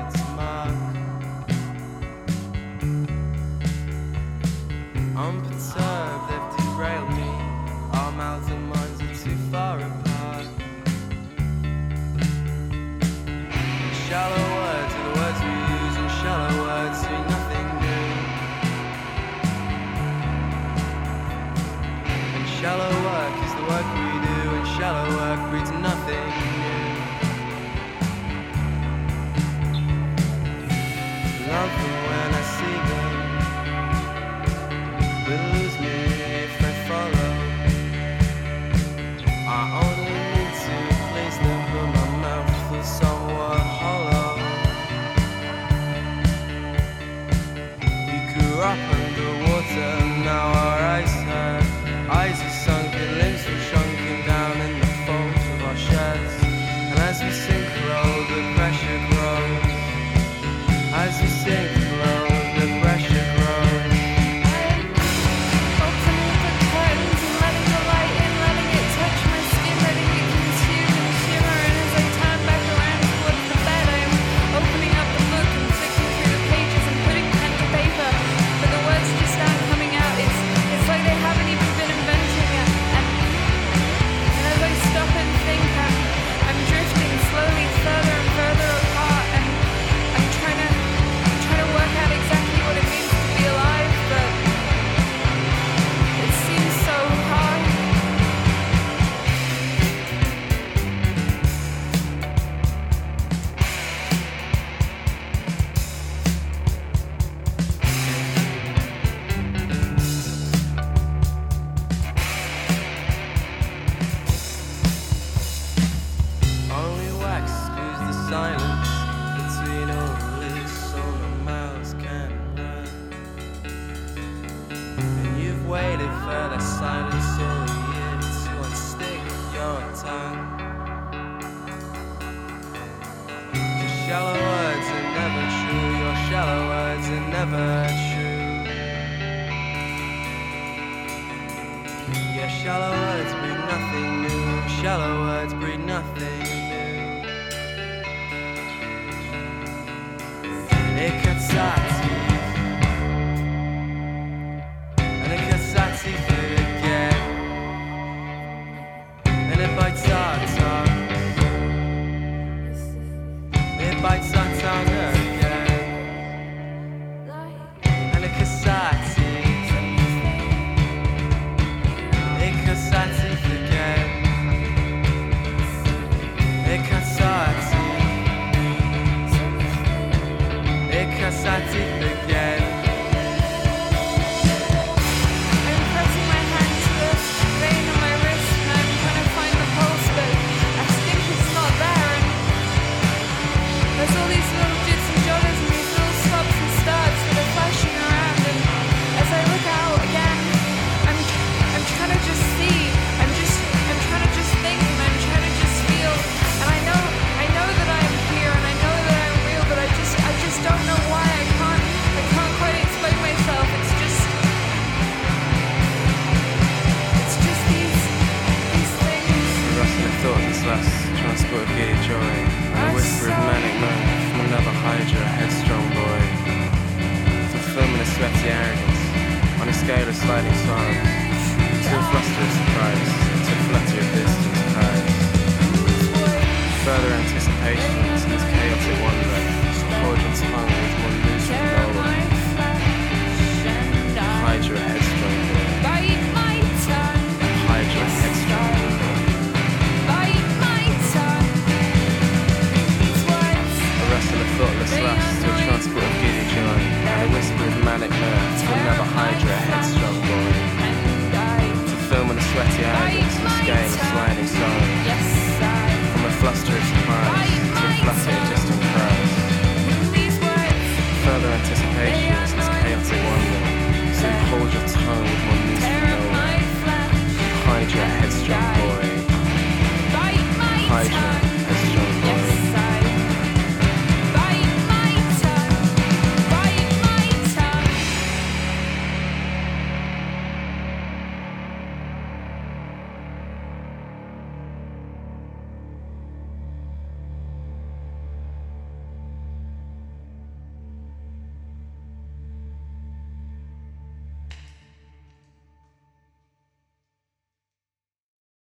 shallow words are never true. Your shallow words are never true. Your shallow words breed nothing new. Shallow words breed